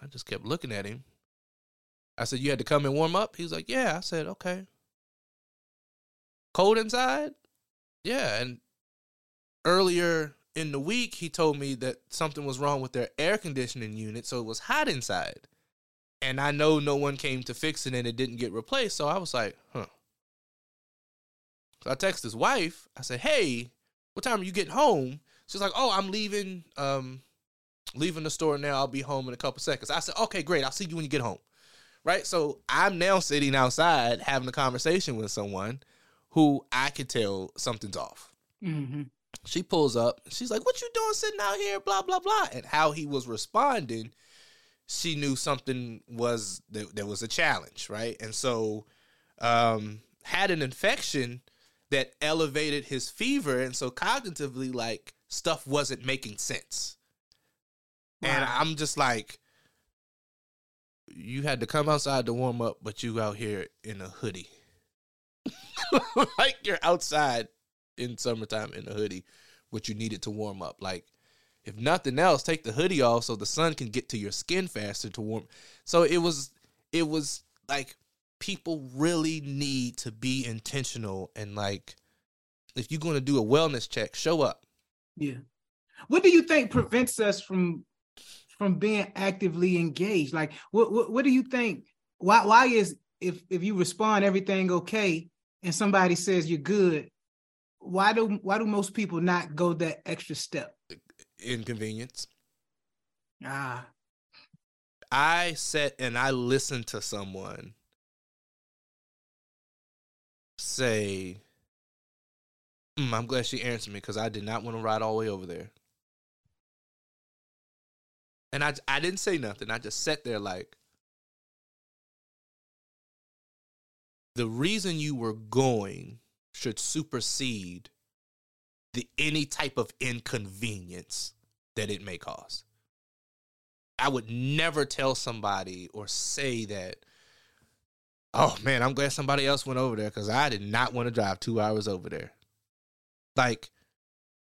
I just kept looking at him. I said, "You had to come and warm up." He was like, "Yeah." I said, "Okay." Cold inside? Yeah. And earlier in the week, he told me that something was wrong with their air conditioning unit, so it was hot inside. And I know no one came to fix it and it didn't get replaced. So I was like, huh. So I text his wife. I said, "Hey, what time are you getting home?" She's like, "Oh, I'm leaving. Um, leaving the store now. I'll be home in a couple seconds." I said, "Okay, great. I'll see you when you get home." Right. So I'm now sitting outside having a conversation with someone who I could tell something's off. Mhm. She pulls up. She's like, "What you doing sitting out here?" Blah blah blah. And how he was responding, she knew something was there, there was a challenge, right? And so, um, had an infection that elevated his fever, and so cognitively, like stuff wasn't making sense. And I'm just like, you had to come outside to warm up, but you out here in a hoodie. like you're outside in summertime in a hoodie, but you needed to warm up. Like, if nothing else, take the hoodie off so the sun can get to your skin faster to warm. So it was, it was like people really need to be intentional and like, if you're going to do a wellness check, show up. Yeah. What do you think prevents us from from being actively engaged? Like, what what, what do you think? Why why is if if you respond everything okay and somebody says you're good, why do why do most people not go that extra step? Inconvenience. Ah, I sat and I listened to someone say, "Mm, I'm glad she answered me because I did not want to ride all the way over there. And I, I didn't say nothing. I just sat there like, the reason you were going should supersede the any type of inconvenience that it may cause. I would never tell somebody or say that, oh man, I'm glad somebody else went over there because I did not want to drive two hours over there. Like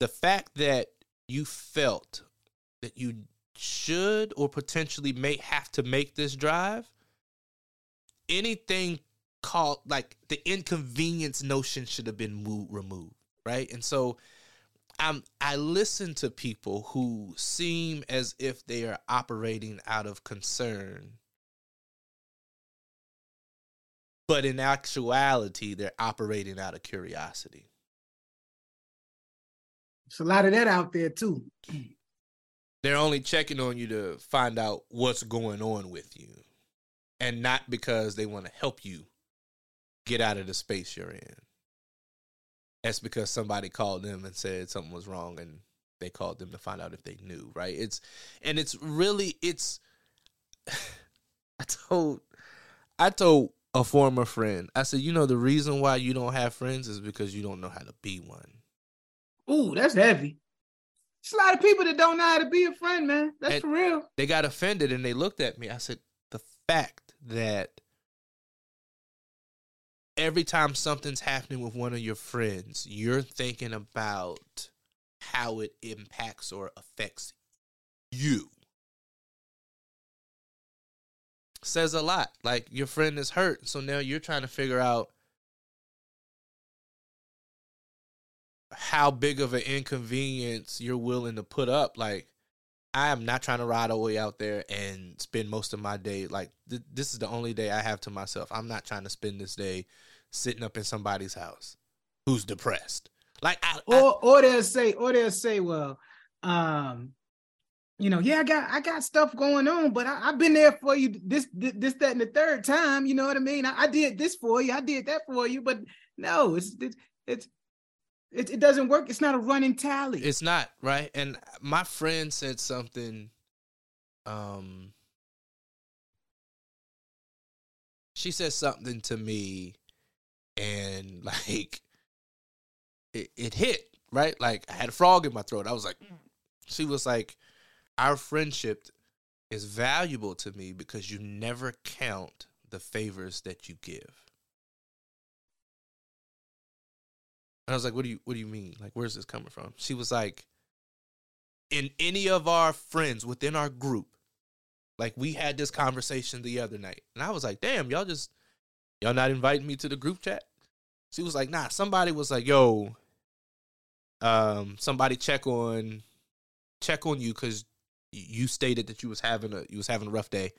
the fact that you felt that you should or potentially may have to make this drive, anything called like the inconvenience notion should have been moved, removed, right? And so I'm I listen to people who seem as if they are operating out of concern but in actuality, they're operating out of curiosity. There's a lot of that out there too. They're only checking on you to find out what's going on with you, and not because they want to help you get out of the space you're in. That's because somebody called them and said something was wrong, and they called them to find out if they knew. Right? It's and it's really it's. I told I told a former friend, I said, you know, the reason why you don't have friends is because you don't know how to be one. Ooh, that's heavy. It's a lot of people that don't know how to be a friend, man. That's And- for real. They got offended and they looked at me. I said, the fact that every time something's happening with one of your friends, you're thinking about how it impacts or affects you. Says a lot. Like your friend is hurt, so now you're trying to figure out how big of an inconvenience you're willing to put up. Like, I am not trying to ride all the way out there and spend most of my day. Like, th- this is the only day I have to myself. I'm not trying to spend this day sitting up in somebody's house who's depressed. Like, I, I- Or or they'll say, or they'll say, well, um, you know, yeah, I got I got stuff going on, but I, I've been there for you this, this that and the third time. You know what I mean? I, I did this for you, I did that for you, but no, it's it's it, it doesn't work. It's not a running tally. It's not, right? And my friend said something um she said something to me and like it, it hit, right? Like I had a frog in my throat. I was like she was like our friendship is valuable to me because you never count the favors that you give. I was like, "What do you What do you mean? Like, where's this coming from?" She was like, "In any of our friends within our group, like we had this conversation the other night, and I was like, damn, y'all just y'all not inviting me to the group chat." She was like, "Nah." Somebody was like, "Yo, um, somebody check on check on you because you stated that you was having a you was having a rough day."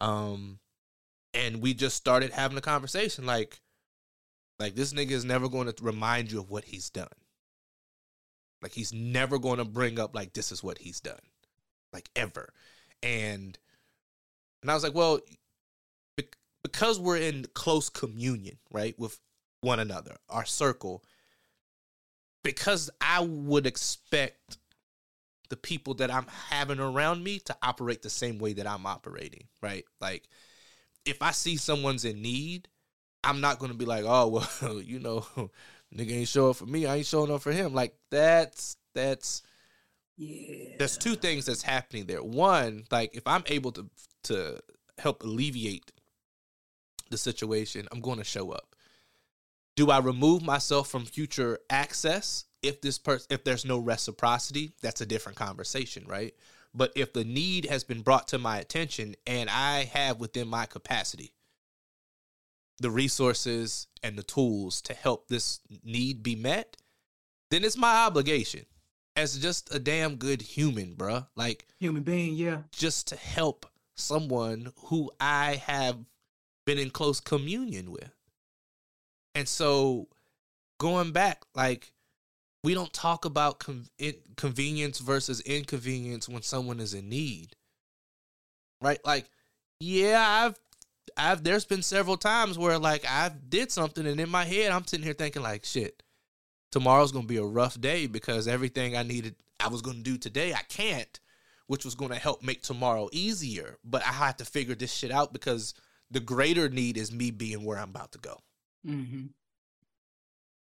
Um, and we just started having a conversation like like this nigga is never going to remind you of what he's done. Like he's never going to bring up like this is what he's done. Like ever. And and I was like, well, bec- because we're in close communion, right, with one another, our circle, because I would expect the people that I'm having around me to operate the same way that I'm operating, right? Like if I see someone's in need, I'm not gonna be like, oh well, you know, nigga ain't showing up for me, I ain't showing up for him. Like that's that's yeah. there's two things that's happening there. One, like if I'm able to to help alleviate the situation, I'm going to show up. Do I remove myself from future access if this person if there's no reciprocity? That's a different conversation, right? But if the need has been brought to my attention and I have within my capacity the resources and the tools to help this need be met, then it's my obligation as just a damn good human, bruh. Like Human being, yeah. just to help someone who I have been in close communion with. And so going back, like we don't talk about con- in- convenience versus inconvenience when someone is in need. Right? Like yeah, I've I've there's been several times where like I've did something and in my head I'm sitting here thinking like shit. Tomorrow's to be a rough day because everything I needed I was to do today I can't which was to help make tomorrow easier. But I have to figure this shit out because the greater need is me being where I'm about to go. Mm-hmm.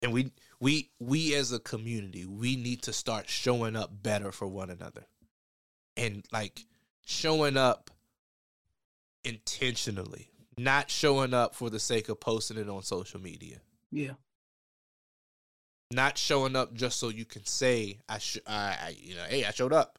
And we we we as a community, we need to start showing up better for one another. And like showing up intentionally, not showing up for the sake of posting it on social media. Yeah. Not showing up just so you can say I sh- I, I you know, hey, I showed up.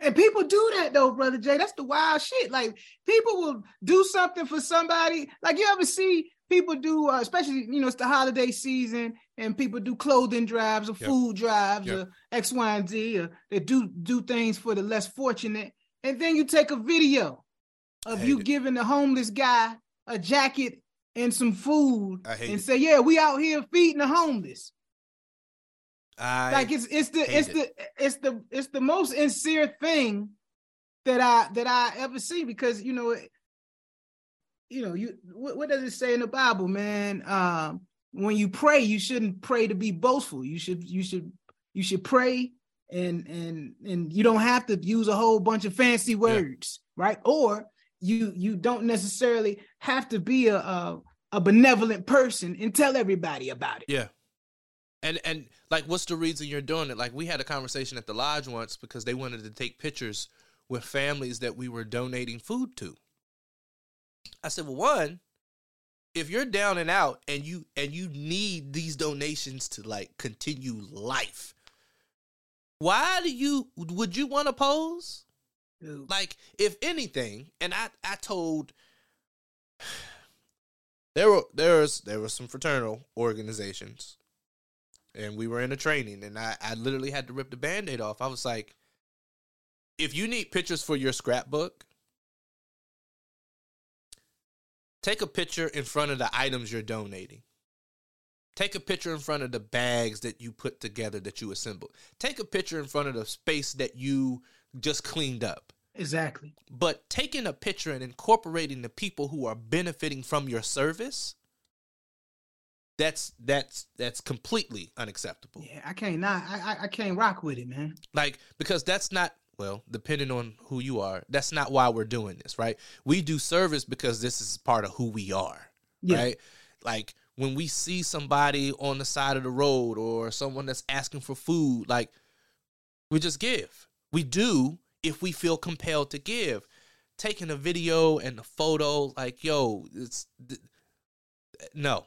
And people do that though, brother Jay. That's the wild shit. Like people will do something for somebody. Like you ever see people do, uh, especially you know it's the holiday season, and people do clothing drives or Yep. food drives Yep. or X, Y, and Z, or they do do things for the less fortunate. And then you take a video of you it. giving the homeless guy a jacket and some food and it. say, "Yeah, we out here feeding the homeless." I like it's it's the it's the it's the it's the most sincere thing that I that I ever see because you know it, you know you what, what does it say in the Bible, man? Um, when you pray, you shouldn't pray to be boastful. You should you should you should pray and and and you don't have to use a whole bunch of fancy words, right? Or you you don't necessarily have to be a, a a benevolent person and tell everybody about it. Yeah. And and like what's the reason you're doing it? Like we had a conversation at the lodge once because they wanted to take pictures with families that we were donating food to. I said, "Well, one, if you're down and out and you and you need these donations to like continue life, why do you would you want to pose? Dude. Like, if anything, and I I told there were there was there were some fraternal organizations, and we were in a training, and I I literally had to rip the band-aid off. I was like, if you need pictures for your scrapbook, take a picture in front of the items you're donating. Take a picture in front of the bags that you put together that you assembled. Take a picture in front of the space that you just cleaned up. Exactly. But taking a picture and incorporating the people who are benefiting from your service, that's that's that's completely unacceptable. Yeah, I can't not I I, I can't rock with it, man. Like because that's not well, depending on who you are, that's not why we're doing this, right? We do service because this is part of who we are, Yeah. right? Like when we see somebody on the side of the road or someone that's asking for food, like we just give. We do if we feel compelled to give. Taking a video and a photo, like yo, it's th- no,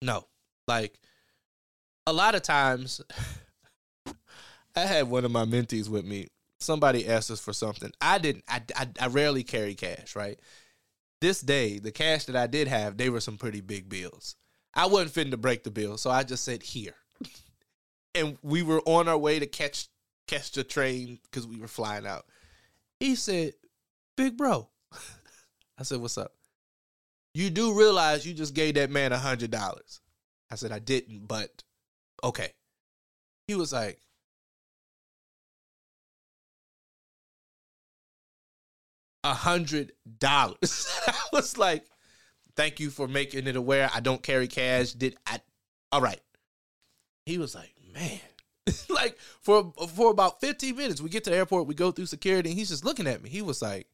no. Like a lot of times, I had one of my mentees with me. Somebody asked us for something. I didn't. I, I, I rarely carry cash, right? This day, the cash that I did have, they were some pretty big bills. I wasn't fitting to break the bill, so I just said here. and we were on our way to catch catch the train because we were flying out. He said, "Big bro," I said, "What's up?" You do realize you just gave that man a hundred dollars. I said, "I didn't, but okay." He was like, a hundred dollars. I was like, thank you for making it aware. I don't carry cash. Did I all right. He was like, man. like for for about 15 minutes, we get to the airport, we go through security, and he's just looking at me. He was like,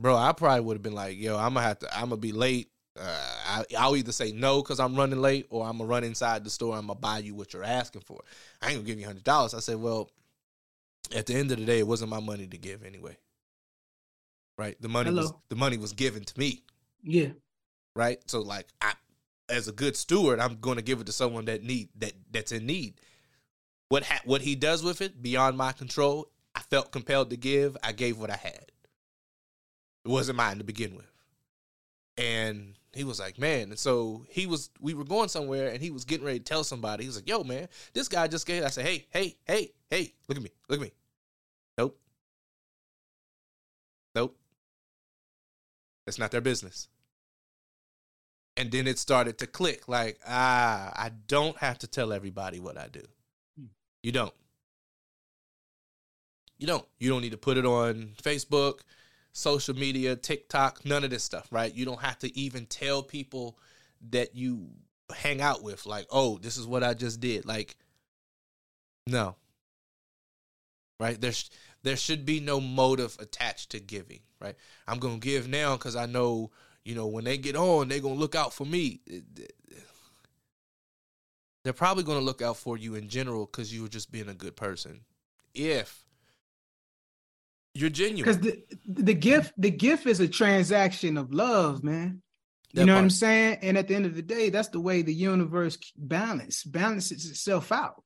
Bro, I probably would have been like, yo, I'm gonna have to, I'm gonna be late. Uh, I, I'll either say no because I'm running late, or I'm gonna run inside the store. I'm gonna buy you what you're asking for. I ain't gonna give you hundred dollars. I said, well, at the end of the day, it wasn't my money to give anyway. Right? The money was the money was given to me. Yeah. Right? So like I as a good steward, I'm gonna give it to someone that need that that's in need. What ha- what he does with it beyond my control, I felt compelled to give. I gave what I had. It wasn't mine to begin with. And he was like, man. And so he was, we were going somewhere and he was getting ready to tell somebody. He was like, yo, man, this guy just gave. I said, hey, hey, hey, hey, look at me. Look at me. Nope. Nope. That's not their business. And then it started to click like, ah, I don't have to tell everybody what I do. Hmm. You don't. You don't. You don't need to put it on Facebook, social media, TikTok, none of this stuff, right? You don't have to even tell people that you hang out with, like, oh, this is what I just did. Like, no. Right? There's there should be no motive attached to giving, right? I'm gonna give now because I know, you know, when they get on, they're gonna look out for me. They're probably gonna look out for you in general because you were just being a good person. If you're genuine. Because the the gift the gift is a transaction of love, man. You That know what I'm saying? And at the end of the day, that's the way the universe balance balances itself out.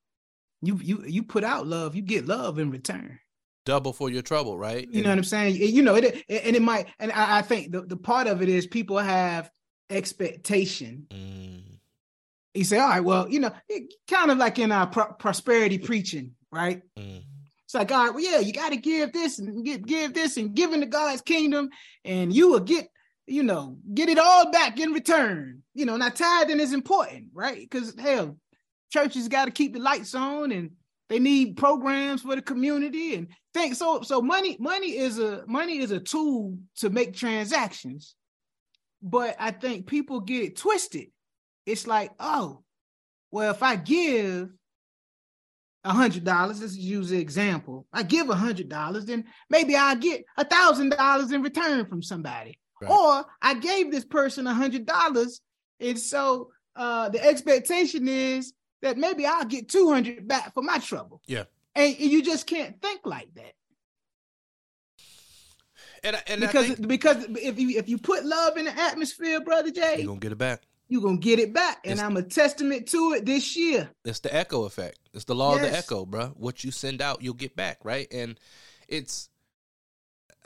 You you you put out love, you get love in return. Double for your trouble, right? You know what I'm saying? You know it, and it might, and I, I think the, the part of it is people have expectation. Mm, You say, all right, well, you know, it, kind of like in our pro- prosperity preaching, right? mm, It's like, all right, well, yeah, you got to give this and give, give this and give into God's kingdom, and you will get, you know, get it all back in return. You know, now tithing is important, right? Because hell, churches got to keep the lights on and they need programs for the community and think so so money money is a money is a tool to make transactions. But i think people get it twisted. It's like oh well if i give a hundred dollars let's use an example. I give a hundred dollars then maybe i get a thousand dollars in return from somebody. Right. or i gave this person a hundred dollars and so uh the expectation is that maybe I'll get 200 back for my trouble. Yeah. And, you just can't think like that. And, and because think, because if you if you put love in the atmosphere, brother Jay, you're gonna get it back. You're gonna get it back, and it's, I'm a testament to it this year. It's the echo effect. It's the law yes. of the echo, bro. What you send out, you'll get back, right? And it's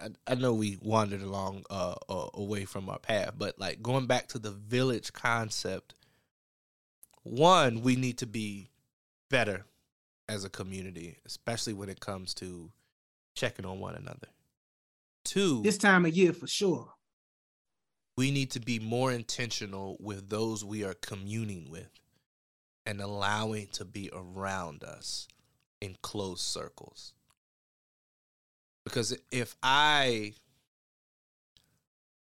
I, I know we wandered along uh, uh, away from our path, but like going back to the village concept one, we need to be better as a community, especially when it comes to checking on one another. Two, this time of year for sure. We need to be more intentional with those we are communing with and allowing to be around us in close circles. Because if I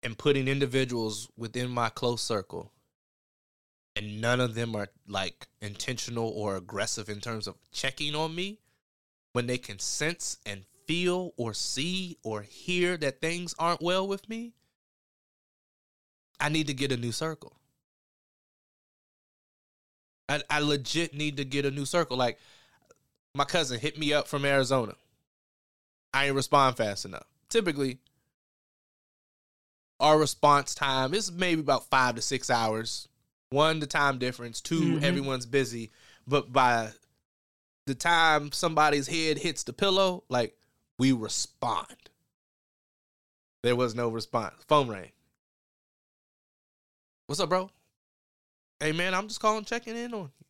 am putting individuals within my close circle and none of them are like intentional or aggressive in terms of checking on me when they can sense and feel or see or hear that things aren't well with me, I need to get a new circle. I, I legit need to get a new circle. Like my cousin hit me up from Arizona. I ain't respond fast enough. Typically, our response time is maybe about five to six hours one, the time difference. 2 mm-hmm. everyone's busy. But by the time somebody's head hits the pillow, like we respond. There was no response. Phone rang. What's up, bro? Hey man, I'm just calling checking in on you.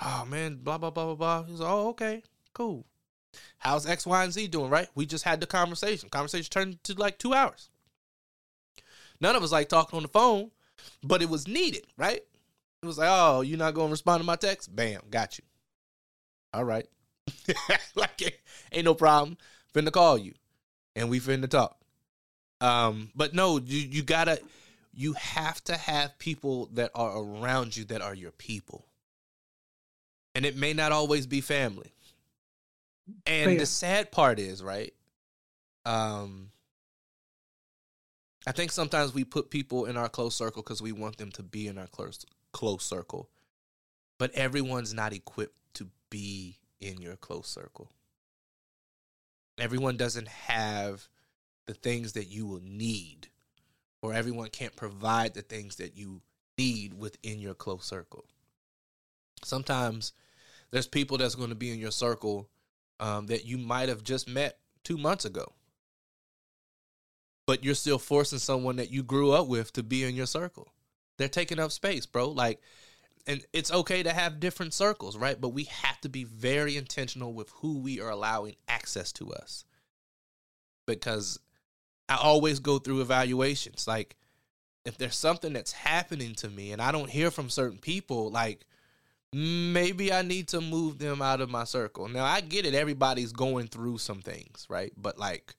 Oh man, blah blah blah blah blah. He's like, oh okay, cool. How's X, Y, and Z doing? Right? We just had the conversation. Conversation turned to like two hours. None of us like talking on the phone but it was needed, right? It was like, oh, you're not gonna respond to my text? Bam, got you. All right. like ain't no problem. Finna call you. And we finna talk. Um, but no, you you gotta you have to have people that are around you that are your people. And it may not always be family. And the sad part is, right? Um, I think sometimes we put people in our close circle because we want them to be in our close close circle. But everyone's not equipped to be in your close circle. Everyone doesn't have the things that you will need, or everyone can't provide the things that you need within your close circle. Sometimes there's people that's going to be in your circle um, that you might have just met two months ago but you're still forcing someone that you grew up with to be in your circle. They're taking up space, bro. Like, and it's okay to have different circles, right? But we have to be very intentional with who we are allowing access to us. Because I always go through evaluations. Like, if there's something that's happening to me and I don't hear from certain people, like, maybe I need to move them out of my circle. Now, I get it. Everybody's going through some things, right? But, like,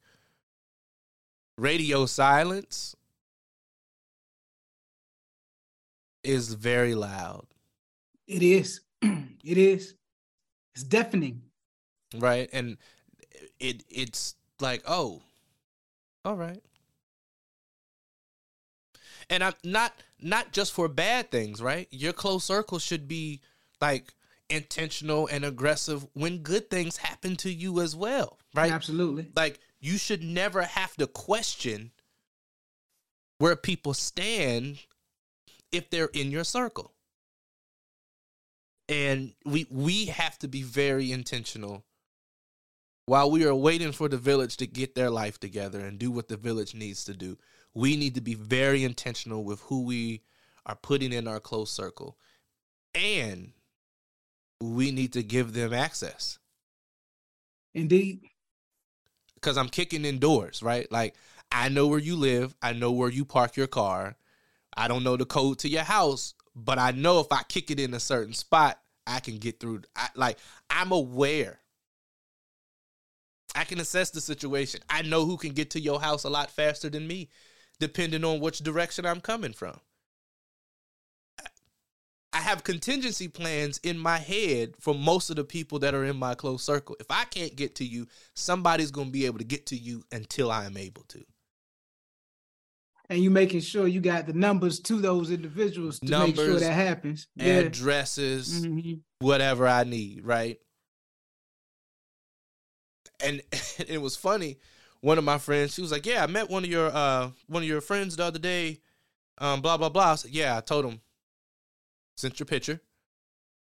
radio silence is very loud. It is. it is. It's deafening. Right. And it it's like, oh, all right. And I'm not not just for bad things, right? Your close circle should be like intentional and aggressive when good things happen to you as well, right? Absolutely. Like you should never have to question where people stand if they're in your circle. And we we have to be very intentional while we are waiting for the village to get their life together and do what the village needs to do. We need to be very intentional with who we are putting in our close circle. And we need to give them access. Indeed. Because I'm kicking indoors, right? Like I know where you live, I know where you park your car. I don't know the code to your house, but I know if I kick it in a certain spot, I can get through. I, like I'm aware. I can assess the situation. I know who can get to your house a lot faster than me, depending on which direction I'm coming from. I have contingency plans in my head for most of the people that are in my close circle. If I can't get to you, somebody's going to be able to get to you until I am able to. And you making sure you got the numbers to those individuals to make sure that happens. Yeah. Addresses, Mhm. whatever I need, right? And it was funny. One of my friends, she was like, "Yeah, I met one of your uh one of your friends the other day, um, blah blah blah." I said, "Yeah," I told him, "Sent your picture.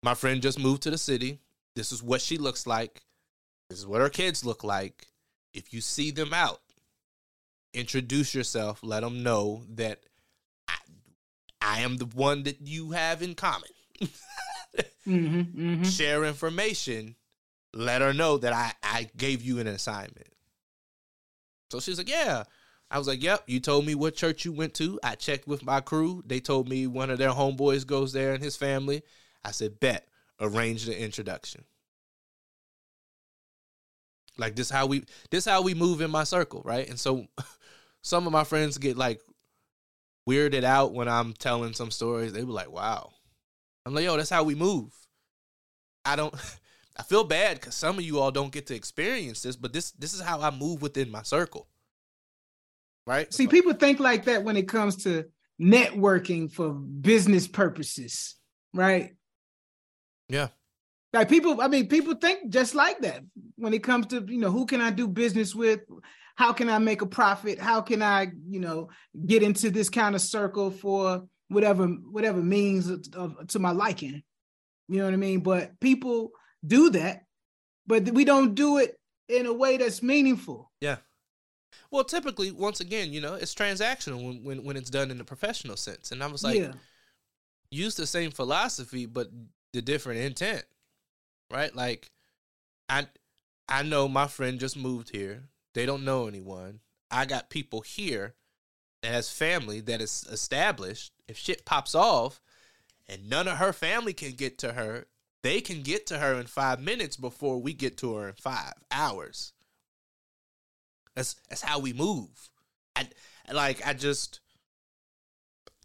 My friend just moved to the city. This is what she looks like. This is what her kids look like. If you see them out, introduce yourself. Let them know that I, I am the one that you have in common." Mhm, mhm. share information, let her know that I, I gave you an assignment. So she's like, Yeah. I was like, Yep, you told me what church you went to. I checked with my crew. They told me one of their homeboys goes there and his family. I said, Bet, arrange the introduction. Like this how we this how we move in my circle, right? And so some of my friends get like weirded out when I'm telling some stories. They were like, Wow. I'm like, yo, that's how we move. I don't I feel bad because some of you all don't get to experience this, but this this is how I move within my circle. Right? See, people think like that when it comes to networking for business purposes, right? Yeah. Like people, I mean, people think just like that when it comes to, you know, who can I do business with? How can I make a profit? How can I, you know, get into this kind of circle for whatever whatever means of, of- to my liking? You know what I mean? But people do that, but we don't do it in a way that's meaningful. Yeah. Well, typically, once again, you know, it's transactional when, when, when it's done in the professional sense. And I was like, yeah. use the same philosophy, but the different intent. Right? Like, I I know my friend just moved here. They don't know anyone. I got people here that has family that is established. If shit pops off and none of her family can get to her, they can get to her in five minutes before we get to her in five hours. That's that's how we move. I like I just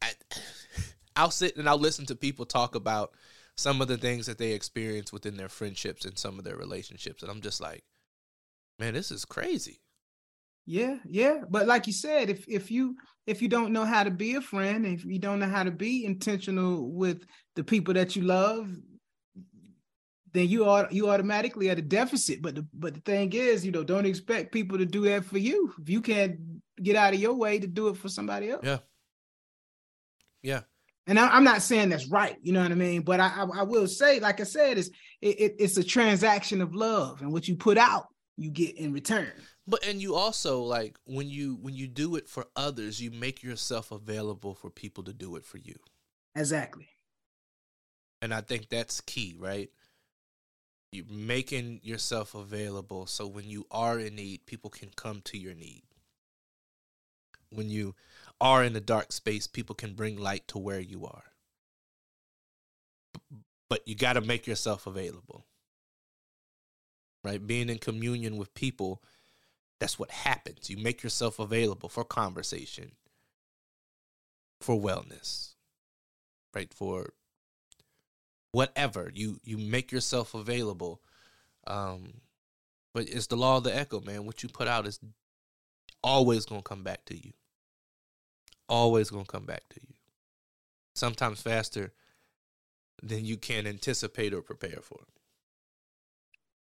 I I'll sit and I'll listen to people talk about some of the things that they experience within their friendships and some of their relationships and I'm just like man this is crazy. Yeah, yeah. But like you said, if if you if you don't know how to be a friend, if you don't know how to be intentional with the people that you love, then you are you automatically at a deficit. But the but the thing is, you know, don't expect people to do that for you. If you can't get out of your way to do it for somebody else. Yeah. Yeah. And I, I'm not saying that's right, you know what I mean. But I I, I will say, like I said, it's it, it, it's a transaction of love, and what you put out, you get in return. But and you also like when you when you do it for others, you make yourself available for people to do it for you. Exactly. And I think that's key, right? You making yourself available so when you are in need, people can come to your need. When you are in a dark space, people can bring light to where you are. But you got to make yourself available. Right? Being in communion with people, that's what happens. You make yourself available for conversation, for wellness, right? For whatever. You you make yourself available. Um but it's the law of the echo man. What you put out is always going to come back to you. Always going to come back to you. Sometimes faster than you can anticipate or prepare for.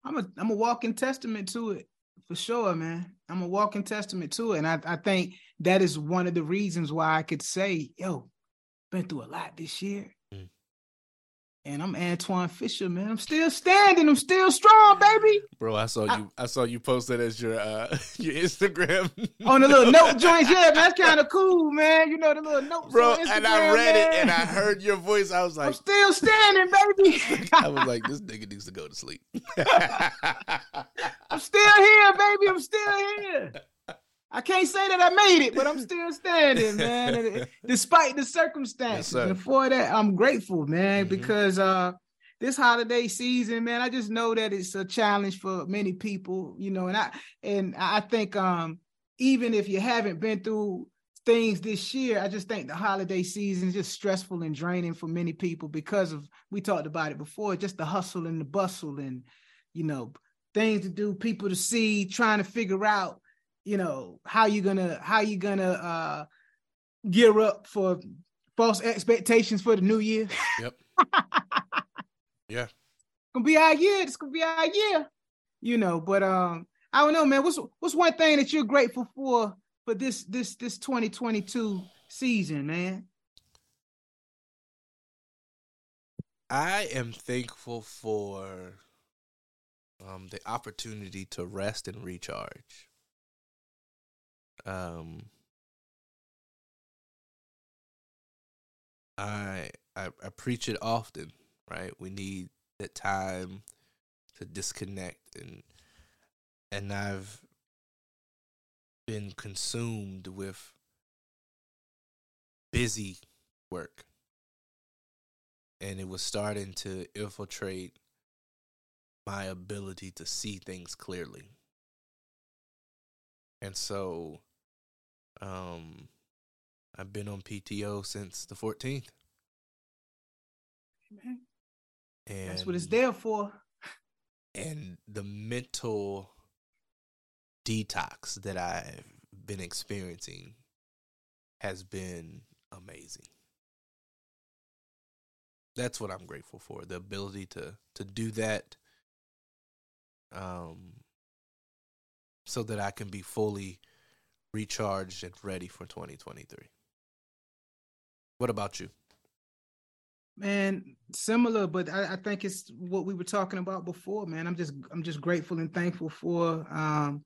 I'm a I'm a walking testament to it for sure, man. I'm a walking testament to it, and I I think that is one of the reasons why I could say, yo, been through a lot this year. And I'm Antwone Fisher, man. I'm still standing. I'm still strong, baby. bro i saw you i saw you post that as your uh your instagram On the little note joints, yeah, man. That's kind of cool, man. You know the little note. bro and i read it and i heard your voice i was like, I'm still standing, baby. i was like this nigga needs to go to sleep I'm still here, baby. I'm still here. I can't say that I made it, but I'm still standing, man. Despite the circumstances. sir. and for that, I'm grateful, man, Mhm. because uh this holiday season, man, I just know that it's a challenge for many people, you know, and I and I think um even if you haven't been through things this year, I just think the holiday season is just stressful and draining for many people because of we talked about it before, just the hustle and the bustle and you know things to do, people to see, trying to figure out, you know, how you gonna how you gonna uh gear up for false expectations for the new year. Yep. Yeah. Gonna be our year. It's gonna be our year. You know, but um, I don't know, man. What's what's one thing that you're grateful for for this this this 2022 season, man? I am thankful for um, the opportunity to rest and recharge. Um, I, I I preach it often, right? We need that time to disconnect and and I've been consumed with busy work and it was starting to infiltrate my ability to see things clearly. And so um I've been on PTO since the 14th Man, and That's what it's there for. and the mental detox that I've been experiencing has been amazing. That's what I'm grateful for, the ability to to do that um so that I can be fully recharged and ready for 2023. What about you? Man, similar, but I, I think it's what we were talking about before, man. I'm just I'm just grateful and thankful for um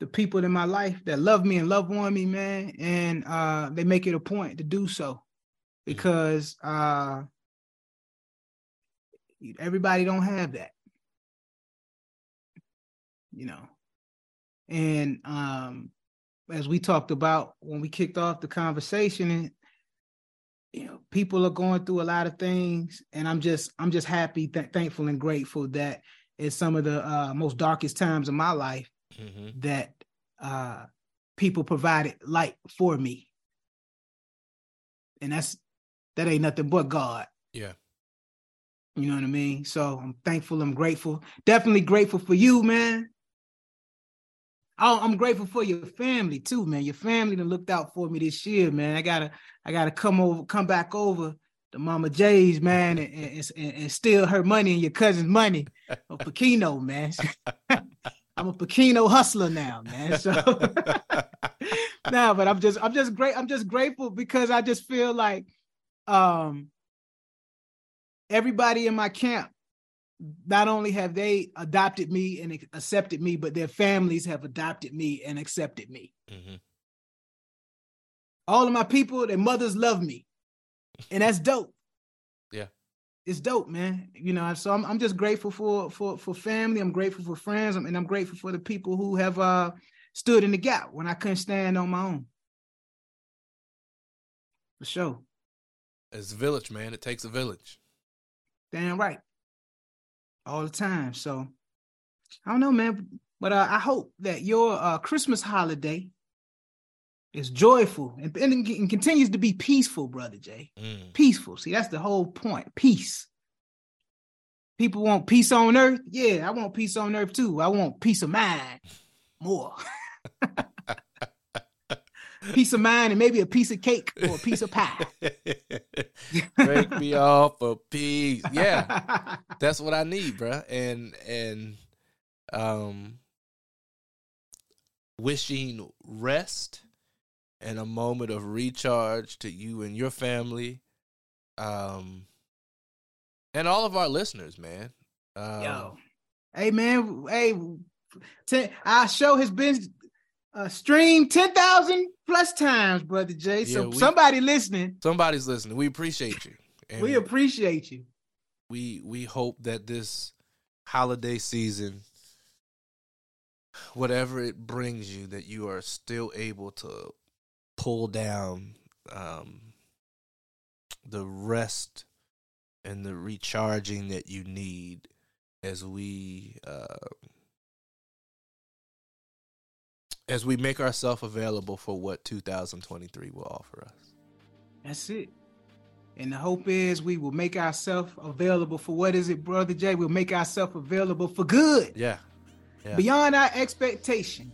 the people in my life that love me and love on me, man. And uh they make it a point to do so because uh everybody don't have that. You know. And um as we talked about when we kicked off the conversation and you know people are going through a lot of things and i'm just i'm just happy th- thankful and grateful that in some of the uh, most darkest times of my life Mm-hmm. that uh people provided light for me. And that's that ain't nothing but god. Yeah. you know what i mean? So i'm thankful i'm grateful. Definitely grateful for you man Oh, I'm grateful for your family too, man. Your family that looked out for me this year, man. I gotta, I gotta come over, come back over to Mama J's, man, and, and, and, steal her money and your cousin's money. A Pokeno, man. I'm a Pokeno hustler now, man. So no, but I'm just, I'm just great. I'm just grateful because I just feel like, um, everybody in my camp not only have they adopted me and accepted me, but their families have adopted me and accepted me. hmm All of my people, their mothers love me, and that's dope. Yeah. it's dope, man. You know, so I'm I'm just grateful for for for family. I'm grateful for friends, and I'm grateful for the people who have uh stood in the gap when I couldn't stand on my own. For sure, It's a village, man. It takes a village. damn right. All the time. So I don't know, man, but uh, I hope that your uh, Christmas holiday is joyful and, and, and continues to be peaceful, brother Jay. Mm. peaceful. See, that's the whole point. Peace. People want peace on earth. Yeah, I want peace on earth too. I want peace of mind more. peace of mind and maybe a piece of cake or a piece of pie. Break me off a piece. Yeah, that's what I need, bruh. And and um, wishing rest and a moment of recharge to you and your family, um, and all of our listeners, man. Um, Yo. Hey man, hey, ten, our show has been uh, streamed 10,000 plus times, brother Jay. So we- somebody listening, somebody's listening. We appreciate you. We appreciate you. we we hope that this holiday season whatever it brings you, that you are still able to pull down um, the rest and the recharging that you need as we uh, as we make ourselves available for what 2023 will offer us. That's it. And the hope is we will make ourselves available for what is it, Brother Jay? We'll make ourselves available for good. Yeah. Yeah. Beyond our expectation,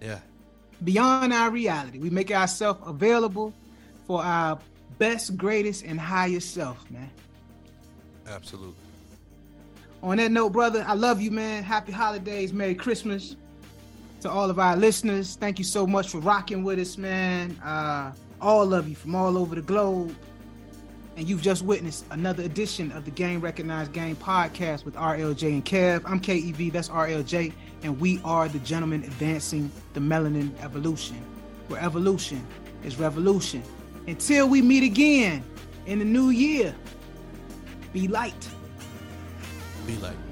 Yeah. beyond our reality. We make ourselves available for our best, greatest, and highest self, man. Absolutely. On that note, brother, I love you, man. Happy holidays, Merry Christmas to all of our listeners. Thank you so much for rocking with us, man. Uh, all of you from all over the globe. And you've just witnessed another edition of the Game Recognized Game podcast with RLJ and Kev. I'm KEV, that's RLJ, and we are the gentlemen advancing the melanin evolution, where evolution is revolution. Until we meet again in the new year, be light. Be like.